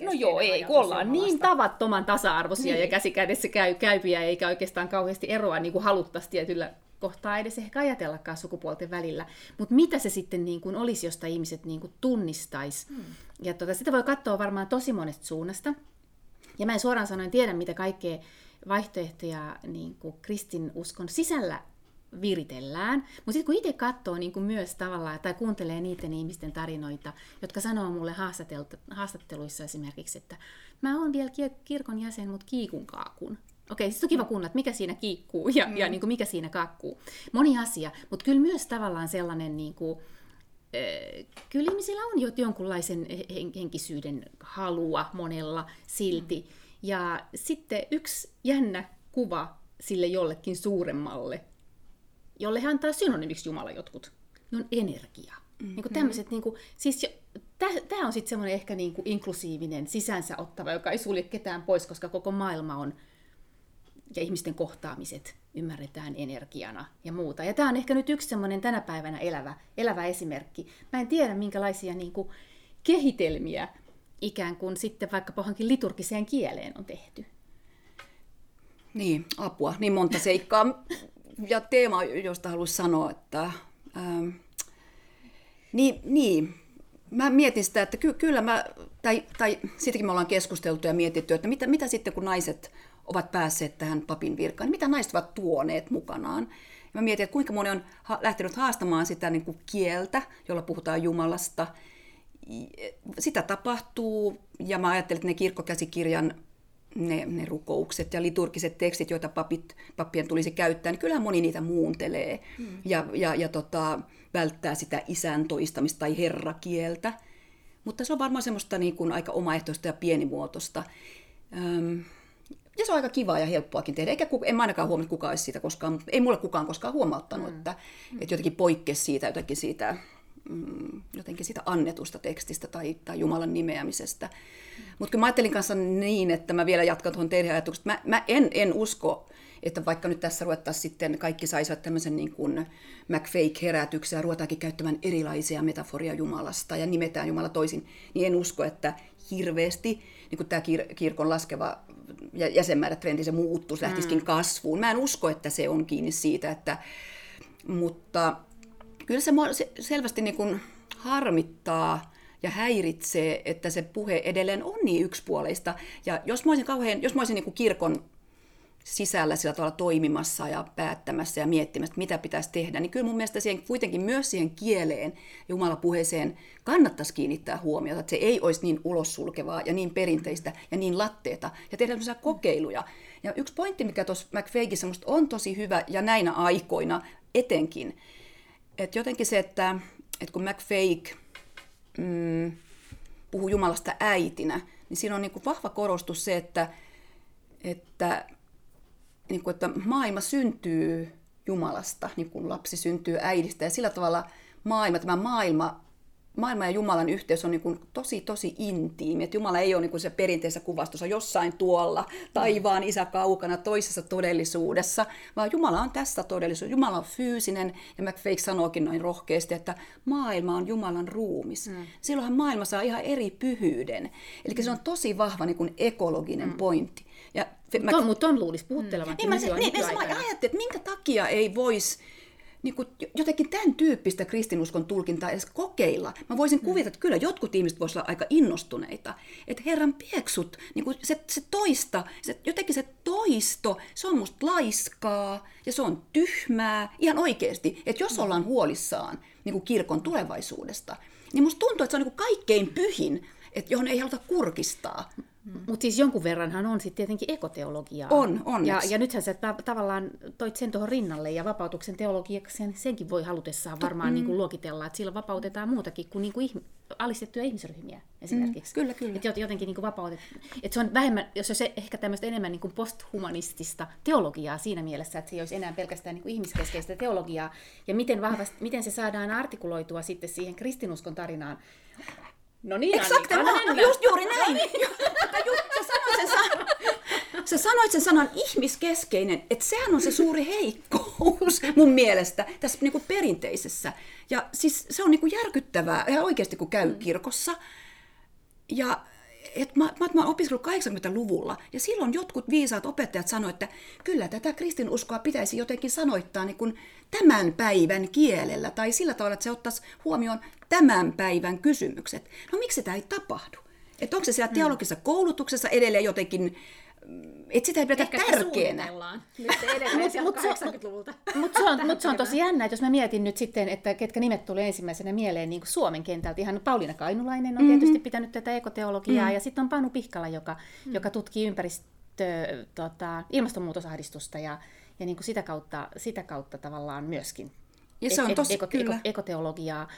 no joo, ei, kun ollaan niin tavattoman tasa-arvoisia niin. ja käsikädessä käy, käypiä, eikä oikeastaan kauheasti eroa niin kuin haluttaisiin tietyllä kohtaa edes ehkä ajatellakaan sukupuolten välillä. Mutta mitä se sitten niin kuin olisi, josta ihmiset niin kuin tunnistaisi. Hmm. Ja tota, sitä voi katsoa varmaan tosi monesta suunnasta. Ja mä en suoraan sanoen tiedä, mitä kaikkea vaihtoehtoja niin kuin kristinuskon sisällä viritellään. Mutta sitten kun itse katsoo niin kuin myös tavallaan, tai kuuntelee niiden ihmisten tarinoita, jotka sanoo mulle haastatteluissa esimerkiksi, että mä oon vielä kirkon jäsen, mutta kiikun kaakun. Okei, siis on kiva kuunnella, että mikä siinä kiikkuu ja, mm. ja niin kuin mikä siinä kakkuu. Moni asia, mutta kyllä myös tavallaan sellainen, niin kuin, kyllä ihmisillä on jo jonkunlaisen henkisyyden halua monella silti. Mm. Ja sitten yksi jännä kuva sille jollekin suuremmalle, jolle hän antaa synonymiksi Jumala jotkut, ne on energia. Mm-hmm. Niin kuin tämmöiset, niin kuin, siis tämä on sitten semmoinen ehkä niin kuin inklusiivinen, sisänsä ottava, joka ei sulje ketään pois, koska koko maailma on ja ihmisten kohtaamiset ymmärretään energiana ja muuta. Ja tämä on ehkä nyt yksi semmoinen tänä päivänä elävä, elävä esimerkki. Mä en tiedä, minkälaisia niin kuin, kehitelmiä ikään kuin sitten vaikka pohonkin liturgiseen kieleen on tehty. Niin, apua. Niin monta seikkaa. Ja teema, josta haluaisin sanoa, että... Ähm, niin, niin, mä mietin sitä, että ky- kyllä mä, tai, tai sitäkin me ollaan keskusteltu ja mietitty, että mitä, mitä sitten kun naiset ovat päässeet tähän papin virkaan, niin mitä naiset ovat tuoneet mukanaan. Ja mä mietin, että kuinka moni on lähtenyt haastamaan sitä niin kuin kieltä, jolla puhutaan Jumalasta. Sitä tapahtuu, ja mä ajattelin, että ne kirkkokäsikirjan ne, ne rukoukset ja liturgiset tekstit, joita papit, pappien tulisi käyttää, niin kyllähän moni niitä muuntelee mm. ja, ja, ja tota, välttää sitä isän toistamista tai herrakieltä. Mutta se on varmaan semmoista niin kuin aika omaehtoista ja pienimuotoista. Öm, ja se on aika kiva ja helppoakin tehdä. Eikä, en mä ainakaan huomannut, kukaan olisi siitä koskaan, ei mulle kukaan koskaan huomauttanut, mm. että, että jotenkin poikkesi siitä, jotenkin siitä, mm, jotenkin siitä annetusta tekstistä tai, tai Jumalan nimeämisestä. Mm. Mutta kun mä ajattelin kanssa niin, että mä vielä jatkan tuohon teidän ajatuksesta, mä, mä en, en usko, että vaikka nyt tässä ruvettaisiin sitten, kaikki saisivat tämmöisen niin kuin McFake-herätyksen ja ruvetaankin käyttämään erilaisia metaforia Jumalasta ja nimetään Jumala toisin, niin en usko, että hirveästi niin kuin tämä kir- kirkon laskeva jäsenmäärät trendi, se muuttuisi, lähtisikin mm. kasvuun. Mä en usko, että se on kiinni siitä, että, mutta kyllä se, se selvästi niin kuin harmittaa ja häiritsee, että se puhe edelleen on niin yksipuoleista. Ja jos mä olisin, kauhean, jos mä olisin niin kuin kirkon sisällä sillä tavalla toimimassa ja päättämässä ja miettimässä, mitä pitäisi tehdä, niin kyllä mun mielestä siihen, kuitenkin myös siihen kieleen, Jumalapuheeseen kannattaisi kiinnittää huomiota, että se ei olisi niin ulossulkevaa ja niin perinteistä ja niin latteeta ja tehdä sellaisia kokeiluja. Ja yksi pointti, mikä tuossa McFakeissa on tosi hyvä ja näinä aikoina etenkin, että jotenkin se, että, että kun McFake mm, puhuu Jumalasta äitinä, niin siinä on niin kuin vahva korostus se, että, että niin kuin, että maailma syntyy Jumalasta, niin kuin lapsi syntyy äidistä. Ja sillä tavalla maailma, tämä maailma, maailma ja Jumalan yhteys on niin kuin tosi, tosi intiimi. Että Jumala ei ole niin kuin se perinteisessä kuvastossa jossain tuolla, taivaan isä kaukana, toisessa todellisuudessa, vaan Jumala on tässä todellisuudessa. Jumala on fyysinen, ja McFake sanookin noin rohkeasti, että maailma on Jumalan ruumis. Mm. Silloinhan maailma saa ihan eri pyhyyden. Eli mm. se on tosi vahva niin kuin ekologinen mm. pointti. Mä... Mutta on luulisi puhuttelevan. Mm. Niin, mä, se, niin, mä ajattelin, että minkä takia ei voisi niin kuin jotenkin tämän tyyppistä kristinuskon tulkintaa edes kokeilla. Mä voisin kuvitella, että kyllä jotkut ihmiset voisivat olla aika innostuneita. Että Herran pieksut, niin kuin se, se toista, se, jotenkin se toisto, se on musta laiskaa ja se on tyhmää. Ihan oikeasti, että jos ollaan huolissaan niin kuin kirkon tulevaisuudesta, niin musta tuntuu, että se on niin kuin kaikkein pyhin, että johon ei haluta kurkistaa. Mm. Mutta siis jonkun verranhan on sitten tietenkin ekoteologiaa. On, on. Ja, ja nythän sä ta- tavallaan toit sen tuohon rinnalle, ja vapautuksen teologiaksi sen, senkin voi halutessaan varmaan mm. niin kuin luokitella, että sillä vapautetaan muutakin kuin, niin kuin ihm- alistettuja ihmisryhmiä esimerkiksi. Mm, kyllä, kyllä. Että jotenkin niin kuin vapautet... että se on vähemmän, jos se ehkä tämmöistä enemmän niin kuin posthumanistista teologiaa siinä mielessä, että se ei olisi enää pelkästään niin kuin ihmiskeskeistä teologiaa, ja miten, vahvasti, miten se saadaan artikuloitua sitten siihen kristinuskon tarinaan, No niin, Exakt, Annika, just juuri näin. No niin. just, sä, sanoit sen san... sä sanoit sen sanan ihmiskeskeinen, että sehän on se suuri heikkous mun mielestä tässä niin kuin perinteisessä. Ja siis se on niin kuin järkyttävää ihan oikeasti, kun käy mm. kirkossa. Ja et mä, mä, mä opiskellut 80-luvulla, ja silloin jotkut viisaat opettajat sanoivat, että kyllä tätä kristinuskoa pitäisi jotenkin sanoittaa niin kuin tämän päivän kielellä, tai sillä tavalla, että se ottaisi huomioon tämän päivän kysymykset. No miksi tämä ei tapahdu? Että onko se siellä mm. teologisessa koulutuksessa edelleen jotenkin että sitä ei pidetä Ehkä tärkeänä. Nyt edelleen sieltä 80-luvulta. Mutta se, on, mut se on tosi jännä, että jos mä mietin nyt sitten, että ketkä nimet tuli ensimmäisenä mieleen niin kuin Suomen kentältä. Ihan Pauliina Kainulainen on mm-hmm. tietysti pitänyt tätä ekoteologiaa, mm-hmm. ja sitten on Panu Pihkala, joka, mm-hmm. joka tutkii ympäristö, tota, ilmastonmuutosahdistusta ja, ja niin kuin sitä, kautta, sitä kautta tavallaan myöskin ja se on tosi, eko, eko, ekoteologiaa.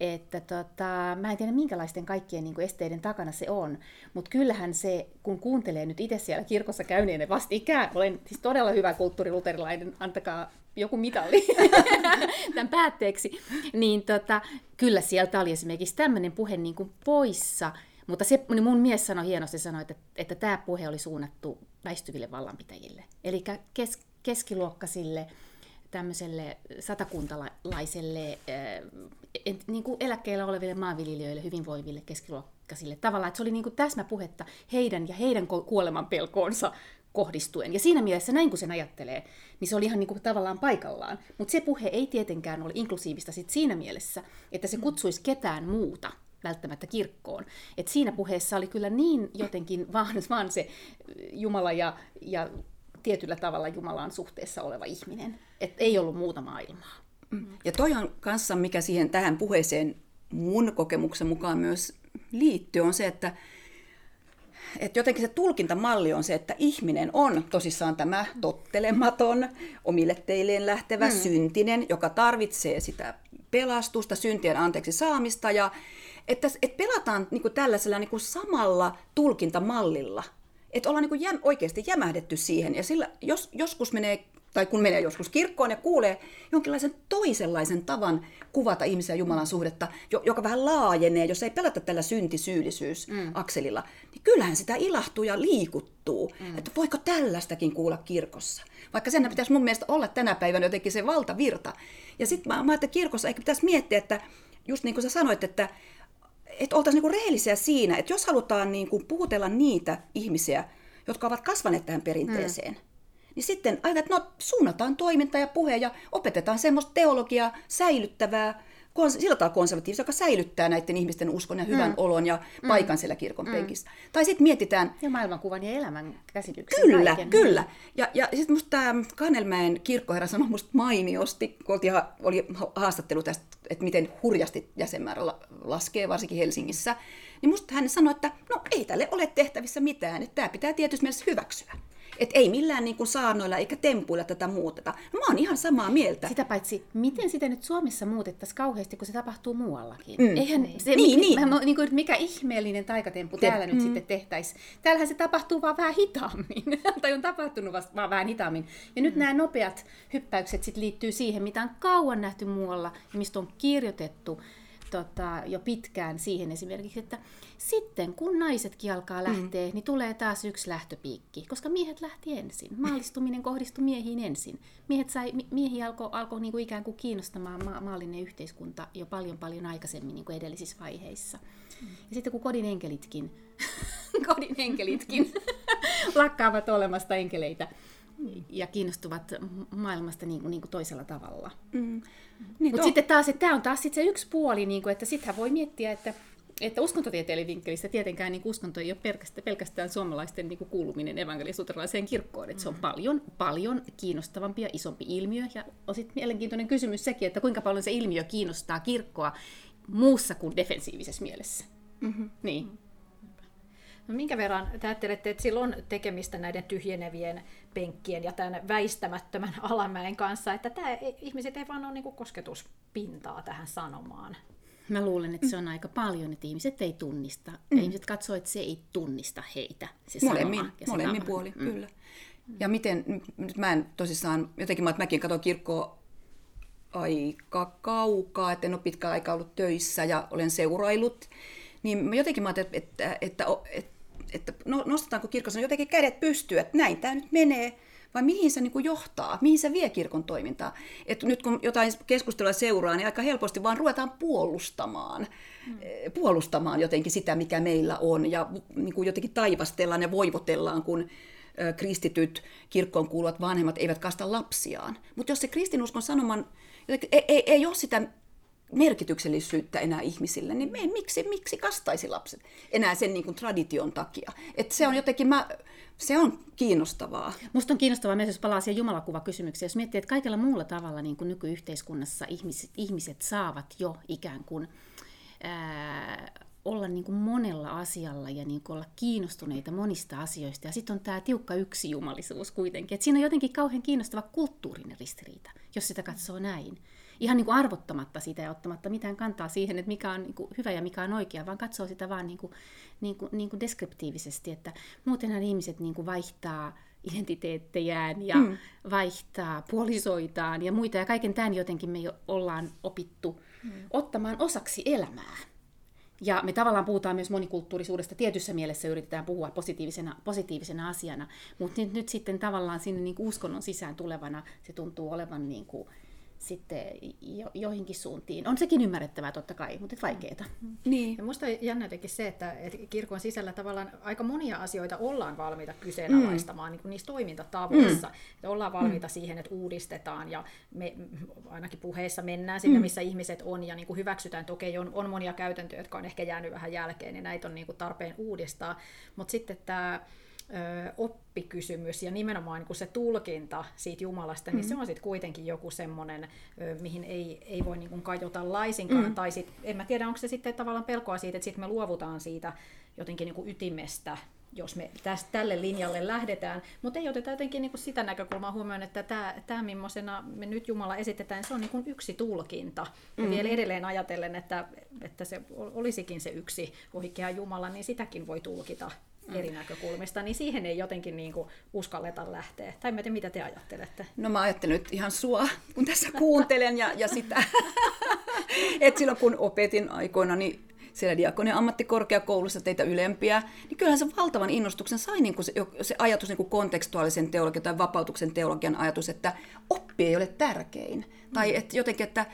Että tota, mä en tiedä minkälaisten kaikkien niin kuin esteiden takana se on, mutta kyllähän se, kun kuuntelee nyt itse siellä kirkossa käyneen vastikään, olen siis todella hyvä kulttuuriluterilainen, antakaa joku mitalli. Tämän päätteeksi, niin tota, kyllä sieltä oli esimerkiksi tämmöinen puhe niin kuin poissa, mutta se, niin mun mies sanoi hienosti, sanoi, että, että tämä puhe oli suunnattu väistyville vallanpitäjille, eli kes, keskiluokkaisille, tämmöiselle satakuntalaiselle äh, niin kuin eläkkeellä oleville maanviljelijöille, hyvinvoiville keskiluokkaisille tavalla, että se oli niin kuin täsmäpuhetta heidän ja heidän kuoleman pelkoonsa kohdistuen. Ja siinä mielessä näin kun sen ajattelee, niin se oli ihan niin kuin tavallaan paikallaan. Mutta se puhe ei tietenkään ole inklusiivista sit siinä mielessä, että se kutsuisi ketään muuta välttämättä kirkkoon. Et siinä puheessa oli kyllä niin jotenkin vaan, vaan se Jumala ja, ja tietyllä tavalla Jumalaan suhteessa oleva ihminen. Et ei ollut muuta maailmaa. Mm. Ja toi on kanssa, mikä siihen tähän puheeseen mun kokemuksen mukaan myös liittyy, on se, että, että jotenkin se tulkintamalli on se, että ihminen on tosissaan tämä tottelematon, omille teilleen lähtevä, mm. syntinen, joka tarvitsee sitä pelastusta, syntien anteeksi saamista ja että, että pelataan niin kuin tällaisella niin kuin samalla tulkintamallilla – että ollaan niin jäm, oikeasti jämähdetty siihen. Ja sillä, jos, joskus menee, tai kun menee joskus kirkkoon ja kuulee jonkinlaisen toisenlaisen tavan kuvata ihmisen ja Jumalan suhdetta, joka vähän laajenee, jos ei pelata tällä syntisyyllisyys-akselilla, mm. niin kyllähän sitä ilahtuu ja liikuttuu. Mm. Että voiko tällaistakin kuulla kirkossa? Vaikka sen pitäisi mun mielestä olla tänä päivänä jotenkin se valtavirta. Ja sitten mä, mä että kirkossa ehkä pitäisi miettiä, että just niin kuin sä sanoit, että että oltaisiin niinku rehellisiä siinä, että jos halutaan niinku puhutella niitä ihmisiä, jotka ovat kasvaneet tähän perinteeseen, mm. Niin sitten ajatellaan, että no, suunnataan toiminta ja puhe ja opetetaan semmoista teologiaa säilyttävää, sillä tavalla konservatiivista, joka säilyttää näiden ihmisten uskon ja hyvän mm. olon ja mm. paikan siellä kirkon mm. penkissä. Tai sitten mietitään... Ja maailmankuvan ja elämän käsityksen. Kyllä, kaiken. kyllä. Ja, ja sitten musta tämä Kannelmäen kirkkoherra sanoi musta mainiosti, kun oli haastattelu tästä, että miten hurjasti jäsenmäärä laskee, varsinkin Helsingissä, niin musta hän sanoi, että no ei tälle ole tehtävissä mitään, että tämä pitää tietysti mielessä hyväksyä. Että ei millään niin kuin saarnoilla eikä tempuilla tätä muuteta. No, mä oon ihan samaa mieltä. Sitä paitsi, miten sitä nyt Suomessa muutettaisiin kauheasti, kun se tapahtuu muuallakin? Mm. Eihän niin. se, niin, niin. Mä, niin kuin, mikä ihmeellinen taikatemppu Te, täällä mm. nyt sitten tehtäisiin. Täällähän se tapahtuu vaan vähän hitaammin. tai on tapahtunut vasta vaan vähän hitaammin. Ja nyt mm. nämä nopeat hyppäykset sitten liittyy siihen, mitä on kauan nähty muualla ja mistä on kirjoitettu tota, jo pitkään siihen esimerkiksi, että sitten kun naisetkin alkaa mm. lähteä, mm. niin tulee taas yksi lähtöpiikki, koska miehet lähti ensin. Maallistuminen kohdistui miehiin ensin. Miehet sai, miehiä alkoi alko niinku ikään kuin kiinnostamaan ma- maallinen yhteiskunta jo paljon paljon aikaisemmin niinku edellisissä vaiheissa. Mm. Ja sitten kun kodin enkelitkin, kodin enkelitkin lakkaavat olemasta enkeleitä, ja kiinnostuvat maailmasta niin kuin, niin kuin toisella tavalla. Mm. Niin, to- Mutta sitten taas, että tämä on taas sit se yksi puoli, niin kuin, että sittenhän voi miettiä, että että uskontotieteellinen vinkkelistä tietenkään niin uskonto ei ole pelkästään, pelkästään suomalaisten niin kuuluminen evankelisuutelaiseen kirkkoon. Että se on mm. paljon, paljon kiinnostavampi ja isompi ilmiö. Ja on sitten mielenkiintoinen kysymys sekin, että kuinka paljon se ilmiö kiinnostaa kirkkoa muussa kuin defensiivisessä mielessä. Mm-hmm. Niin. No minkä verran te ajattelette, että sillä on tekemistä näiden tyhjenevien penkkien ja tämän väistämättömän alamäen kanssa, että tämä, ihmiset ei vaan ole niin kosketuspintaa tähän sanomaan? Mä luulen, että se on aika paljon, että ihmiset ei tunnista. Mm. Ihmiset katsoo, että se ei tunnista heitä, se molemmin, sanoma ja se molemmin puoli, mm. kyllä. Ja miten, nyt mä en tosissaan, jotenkin mä, että mäkin katson kirkkoa aika kaukaa, että en ole pitkä aika ollut töissä ja olen seurailut, niin mä jotenkin mä ajattelin, että, että, että, että, että no, nostetaanko kirkossa jotenkin kädet pystyyn, että näin tämä nyt menee, vai mihin se niin johtaa, mihin se vie kirkon toimintaa. Et nyt kun jotain keskustelua seuraa, niin aika helposti vaan ruvetaan puolustamaan, mm. puolustamaan jotenkin sitä, mikä meillä on, ja niin kuin jotenkin taivastellaan ja voivotellaan, kun kristityt kirkkoon kuuluvat vanhemmat eivät kasta lapsiaan. Mutta jos se kristinuskon sanoman, ei, ei, ei ole sitä merkityksellisyyttä enää ihmisille, niin me, miksi, miksi kastaisi lapset enää sen niin kuin tradition takia? Et se on jotenkin, mä, se on kiinnostavaa. Musta on kiinnostavaa myös, jos palaa siihen jumalakuvakysymykseen. Jos miettii, että kaikella muulla tavalla niin kuin nykyyhteiskunnassa ihmiset, ihmiset saavat jo ikään kuin ää, olla niin kuin monella asialla ja niin kuin olla kiinnostuneita monista asioista. Ja sitten on tämä tiukka yksi jumalisuus kuitenkin. Et siinä on jotenkin kauhean kiinnostava kulttuurinen ristiriita, jos sitä katsoo näin ihan niin kuin arvottamatta sitä ja ottamatta mitään kantaa siihen, että mikä on niin kuin hyvä ja mikä on oikea, vaan katsoo sitä vaan niin kuin, niin kuin, niin kuin deskriptiivisesti, että muutenhan ihmiset niin kuin vaihtaa identiteettejään ja mm. vaihtaa puolisoitaan ja muita, ja kaiken tämän jotenkin me jo ollaan opittu mm. ottamaan osaksi elämää. Ja me tavallaan puhutaan myös monikulttuurisuudesta. Tietyssä mielessä yritetään puhua positiivisena, positiivisena asiana, mutta nyt, nyt sitten tavallaan sinne niin kuin uskonnon sisään tulevana se tuntuu olevan niin kuin sitten jo, joihinkin suuntiin. On sekin ymmärrettävää totta kai, mutta vaikeaa. Niin. Ja musta on jännä jotenkin se, että, että kirkon sisällä tavallaan aika monia asioita ollaan valmiita kyseenalaistamaan mm. niin niissä toimintatavoissa. Mm. Että ollaan valmiita mm. siihen, että uudistetaan ja me ainakin puheissa mennään sinne, mm. missä ihmiset on ja niin kuin hyväksytään, että okei, on, on monia käytäntöjä, jotka on ehkä jäänyt vähän jälkeen, niin näitä on niin kuin tarpeen uudistaa. Mutta sitten tämä oppikysymys ja nimenomaan niin se tulkinta siitä Jumalasta, mm. niin se on sitten kuitenkin joku semmoinen, mihin ei, ei voi niin kajota laisinkaan. Mm. Tai sit, en mä tiedä, onko se sitten tavallaan pelkoa siitä, että sitten me luovutaan siitä jotenkin niin ytimestä, jos me tästä, tälle linjalle lähdetään, mutta ei oteta jotenkin niin sitä näkökulmaa huomioon, että tämä, tämä millaisena me nyt Jumala esitetään, se on niin yksi tulkinta. Ja mm-hmm. vielä edelleen ajatellen, että, että se olisikin se yksi oikea Jumala, niin sitäkin voi tulkita eri näkökulmista, niin siihen ei jotenkin niin kuin uskalleta lähteä. Tai mä tiedä, mitä te ajattelette? No mä ajattelen nyt ihan sua, kun tässä kuuntelen ja, ja sitä, että silloin kun opetin aikoina, niin siellä diakonien ammattikorkeakoulussa teitä ylempiä, niin kyllähän se valtavan innostuksen sai niin kuin se, se ajatus niin kuin kontekstuaalisen teologian tai vapautuksen teologian ajatus, että oppi ei ole tärkein. Mm. Tai että jotenkin, että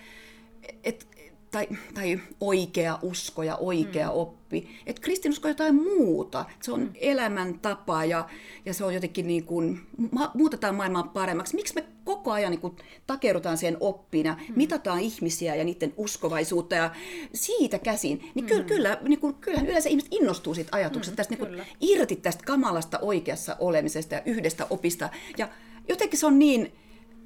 et, tai, tai oikea usko ja oikea mm. oppi. Että kristinusko on jotain muuta. Se on mm. elämäntapa ja, ja se on jotenkin niin kuin, muutetaan maailmaa paremmaksi. Miksi me koko ajan niin kuin takeudutaan siihen oppiin ja mm. mitataan ihmisiä ja niiden uskovaisuutta ja siitä käsin. Niin kyllä, mm. kyllä, niin kuin, kyllähän yleensä ihmiset innostuu siitä ajatuksesta, mm, tästä niin kuin, irti tästä kamalasta oikeassa olemisesta ja yhdestä opista. Ja jotenkin se on niin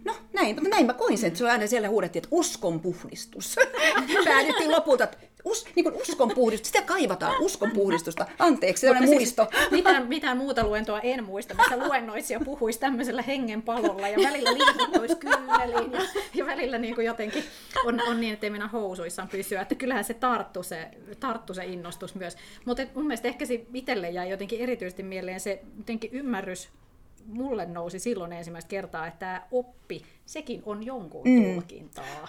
No näin, mutta näin mä koin sen, että se on aina siellä huudettiin, että uskon puhdistus. Päädyttiin lopulta, että us, niin kuin uskon puhdistus, sitä kaivataan, uskon puhdistusta. Anteeksi, se on siis muisto. Mitään, mitään muuta luentoa en muista, missä luennoitsija puhuisi tämmöisellä hengenpalolla ja välillä liikuttuisi kyyneliin ja, ja välillä niin kuin jotenkin on, on niin, että ei mennä housuissaan pysyä. Että kyllähän se tarttu se, tarttu se innostus myös. Mutta mun mielestä ehkä se itselle jäi jotenkin erityisesti mieleen se jotenkin ymmärrys mulle nousi silloin ensimmäistä kertaa, että tämä oppi, sekin on jonkun mm. tulkintaa.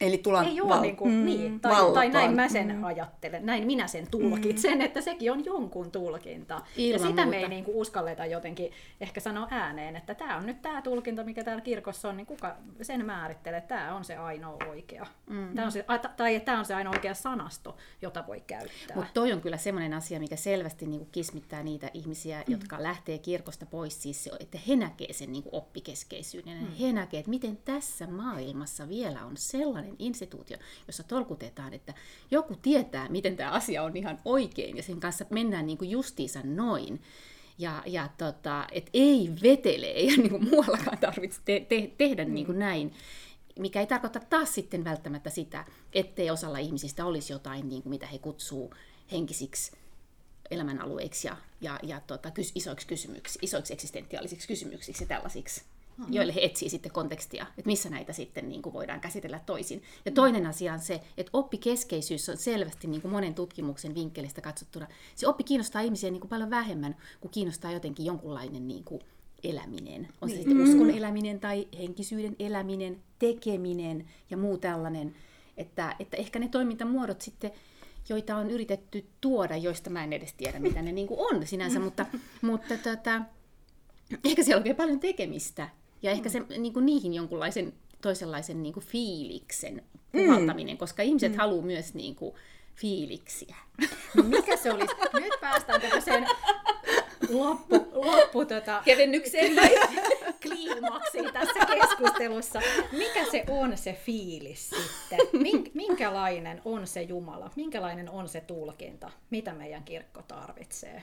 Eli tullaan ei ole val- niin, kuin, mm, niin tai, valtaan. tai näin mä sen mm. ajattelen, näin minä sen tulkitsen, mm. että sekin on jonkun tulkinta. Ilman ja sitä muuta. me ei niin kuin uskalleta jotenkin ehkä sanoa ääneen, että tämä on nyt tämä tulkinta, mikä täällä kirkossa on, niin kuka sen määrittelee, että tämä on se ainoa oikea. Mm. Tää on se, tai että tämä on se ainoa oikea sanasto, jota voi käyttää. Mutta toi on kyllä semmoinen asia, mikä selvästi niinku kismittää niitä ihmisiä, mm. jotka lähtee kirkosta pois, siis se, että he näkee sen niinku oppikeskeisyyden. Mm. He näkee, että miten tässä maailmassa vielä on sellainen instituutio, jossa tolkutetaan, että joku tietää, miten tämä asia on ihan oikein, ja sen kanssa mennään niinku justiinsa noin. Ja, ja tota, et ei vetele, ei niinku muuallakaan tarvitse te- te- tehdä niinku näin. Mikä ei tarkoita taas sitten välttämättä sitä, ettei osalla ihmisistä olisi jotain, niin kuin mitä he kutsuu henkisiksi elämänalueiksi ja, ja, ja tota, kys, isoiksi kysymyksiksi, isoiksi eksistentiaalisiksi kysymyksiksi ja tällaisiksi, mm-hmm. joille he etsii sitten kontekstia, että missä näitä sitten niin kuin voidaan käsitellä toisin. Ja toinen asia on se, että oppikeskeisyys on selvästi niin kuin monen tutkimuksen vinkkelistä katsottuna, se oppi kiinnostaa ihmisiä niin kuin paljon vähemmän kuin kiinnostaa jotenkin jonkunlainen niin kuin eläminen. On se sitten uskon eläminen tai henkisyyden eläminen, tekeminen ja muu tällainen. Että, että ehkä ne toimintamuodot sitten, joita on yritetty tuoda, joista mä en edes tiedä, mitä ne niin kuin on sinänsä, mutta, mutta tota, ehkä siellä on vielä paljon tekemistä. Ja ehkä se, niin kuin niihin jonkunlaisen toisenlaisen niin kuin fiiliksen puhaltaminen, koska ihmiset mm. haluaa myös niin kuin, fiiliksiä. No mikä se olisi? Nyt päästään tämmöiseen loppu, loppu tota, Kevennykseen. kliimaksiin tässä keskustelussa. Mikä se on se fiilis sitten? Mink- Minkälainen on se Jumala? Minkälainen on se tulkinta? Mitä meidän kirkko tarvitsee?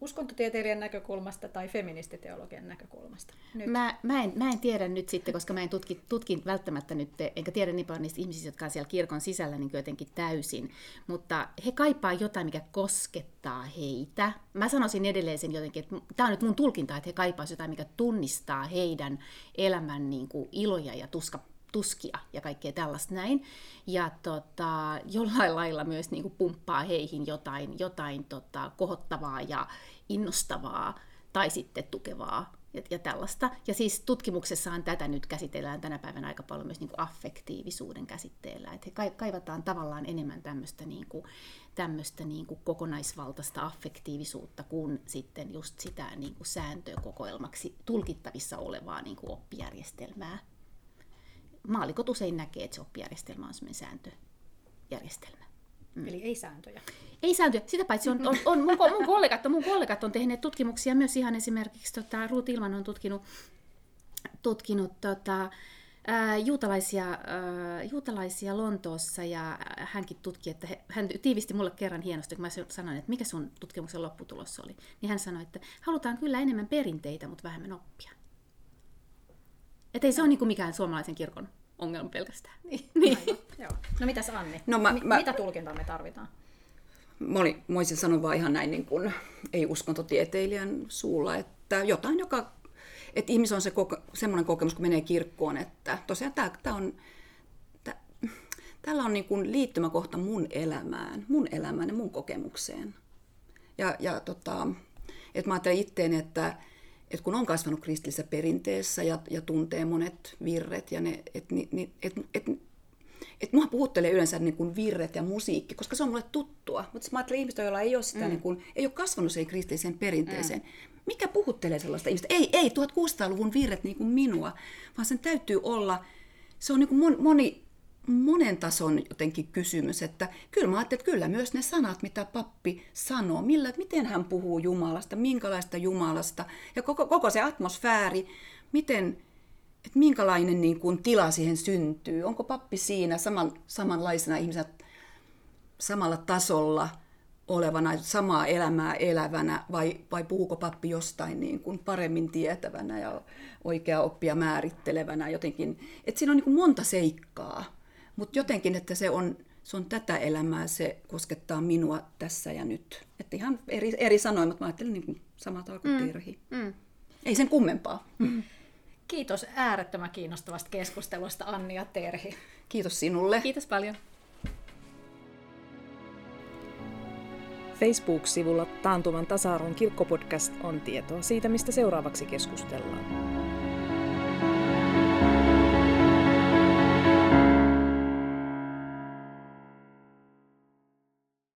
Uskontotieteilijän näkökulmasta tai feministiteologian näkökulmasta? Nyt. Mä, mä, en, mä en tiedä nyt sitten, koska mä en tutki, tutkin välttämättä nyt, enkä tiedä niin paljon niistä ihmisistä, jotka on siellä kirkon sisällä niin jotenkin täysin, mutta he kaipaa jotain, mikä koskettaa heitä. Mä sanoisin edelleen sen jotenkin, että tämä on nyt mun tulkinta, että he kaipaa jotain, mikä tunnistaa heidän elämän niin kuin iloja ja tuska, tuskia ja kaikkea tällaista näin. Ja tota, jollain lailla myös niin kuin pumppaa heihin jotain, jotain tota, kohottavaa ja innostavaa tai sitten tukevaa ja, ja tällaista. Ja siis tutkimuksessahan tätä nyt käsitellään tänä päivänä aika paljon myös niin kuin affektiivisuuden käsitteellä. Että he kaivataan tavallaan enemmän tämmöistä, niin tämmöistä niin kuin kokonaisvaltaista affektiivisuutta kuin sitten just sitä niin kuin sääntökokoelmaksi tulkittavissa olevaa niin kuin oppijärjestelmää maalikot usein näkee, että se oppijärjestelmä on sellainen sääntöjärjestelmä. Mm. Eli ei sääntöjä. Ei sääntöjä. Sitä paitsi on, on, on mun, mun, kollegat, mun kollegat on tehneet tutkimuksia myös ihan esimerkiksi, tota, Ruut Ilman on tutkinut, tutkinut tota, ää, juutalaisia, ää, juutalaisia Lontoossa ja hänkin tutki, että he, hän tiivisti mulle kerran hienosti, kun mä sanoin, että mikä sun tutkimuksen lopputulos oli, niin hän sanoi, että halutaan kyllä enemmän perinteitä, mutta vähemmän oppia. Että ei se ole niin kuin mikään suomalaisen kirkon ongelma pelkästään. Niin. niin. Joo. No mitäs Anni? No mä- mä- Mitä tulkintaa me tarvitaan? Mä, olin, mä olisin sanonut vaan ihan näin niin kuin, ei uskontotieteilijän suulla, että jotain, joka, että ihmisellä on se koke, semmoinen kokemus, kun menee kirkkoon, että tosiaan tämä, tämä on, tämä, tällä on niin kuin liittymäkohta mun elämään, mun elämään ja mun kokemukseen. Ja, ja tota, että mä ajattelen itteeni, että, että kun on kasvanut kristillisessä perinteessä ja, ja tuntee monet virret, ja ne, että ni, ni, et, et, et mua puhuttelee yleensä niin kuin virret ja musiikki, koska se on mulle tuttua. Mutta mä ajattelen ihmistä, joilla ei ole, sitä, mm. niin kuin, ei ole kasvanut siihen kristilliseen perinteeseen. Mm. Mikä puhuttelee sellaista ihmistä? Ei, ei 1600-luvun virret niin kuin minua, vaan sen täytyy olla, se on niin kuin mon, moni, monen tason jotenkin kysymys, että kyllä mä ajattelin, että kyllä myös ne sanat, mitä pappi sanoo, millä, miten hän puhuu Jumalasta, minkälaista Jumalasta, ja koko, koko se atmosfääri, miten, että minkälainen niin kuin, tila siihen syntyy. Onko pappi siinä saman, samanlaisena ihmisenä, samalla tasolla olevana, samaa elämää elävänä, vai, vai puhuuko pappi jostain niin kuin paremmin tietävänä ja oikea oppia määrittelevänä jotenkin. Että siinä on niin kuin monta seikkaa, mutta jotenkin, että se on, se on tätä elämää, se koskettaa minua tässä ja nyt. Että ihan eri, eri sanoin, mutta mä ajattelin niin kuin samat kuin mm. Terhi. Mm. Ei sen kummempaa. Mm. Kiitos äärettömän kiinnostavasta keskustelusta Anni ja Terhi. Kiitos sinulle. Kiitos paljon. Facebook-sivulla Taantuvan tasa-arvon kirkkopodcast on tietoa siitä, mistä seuraavaksi keskustellaan.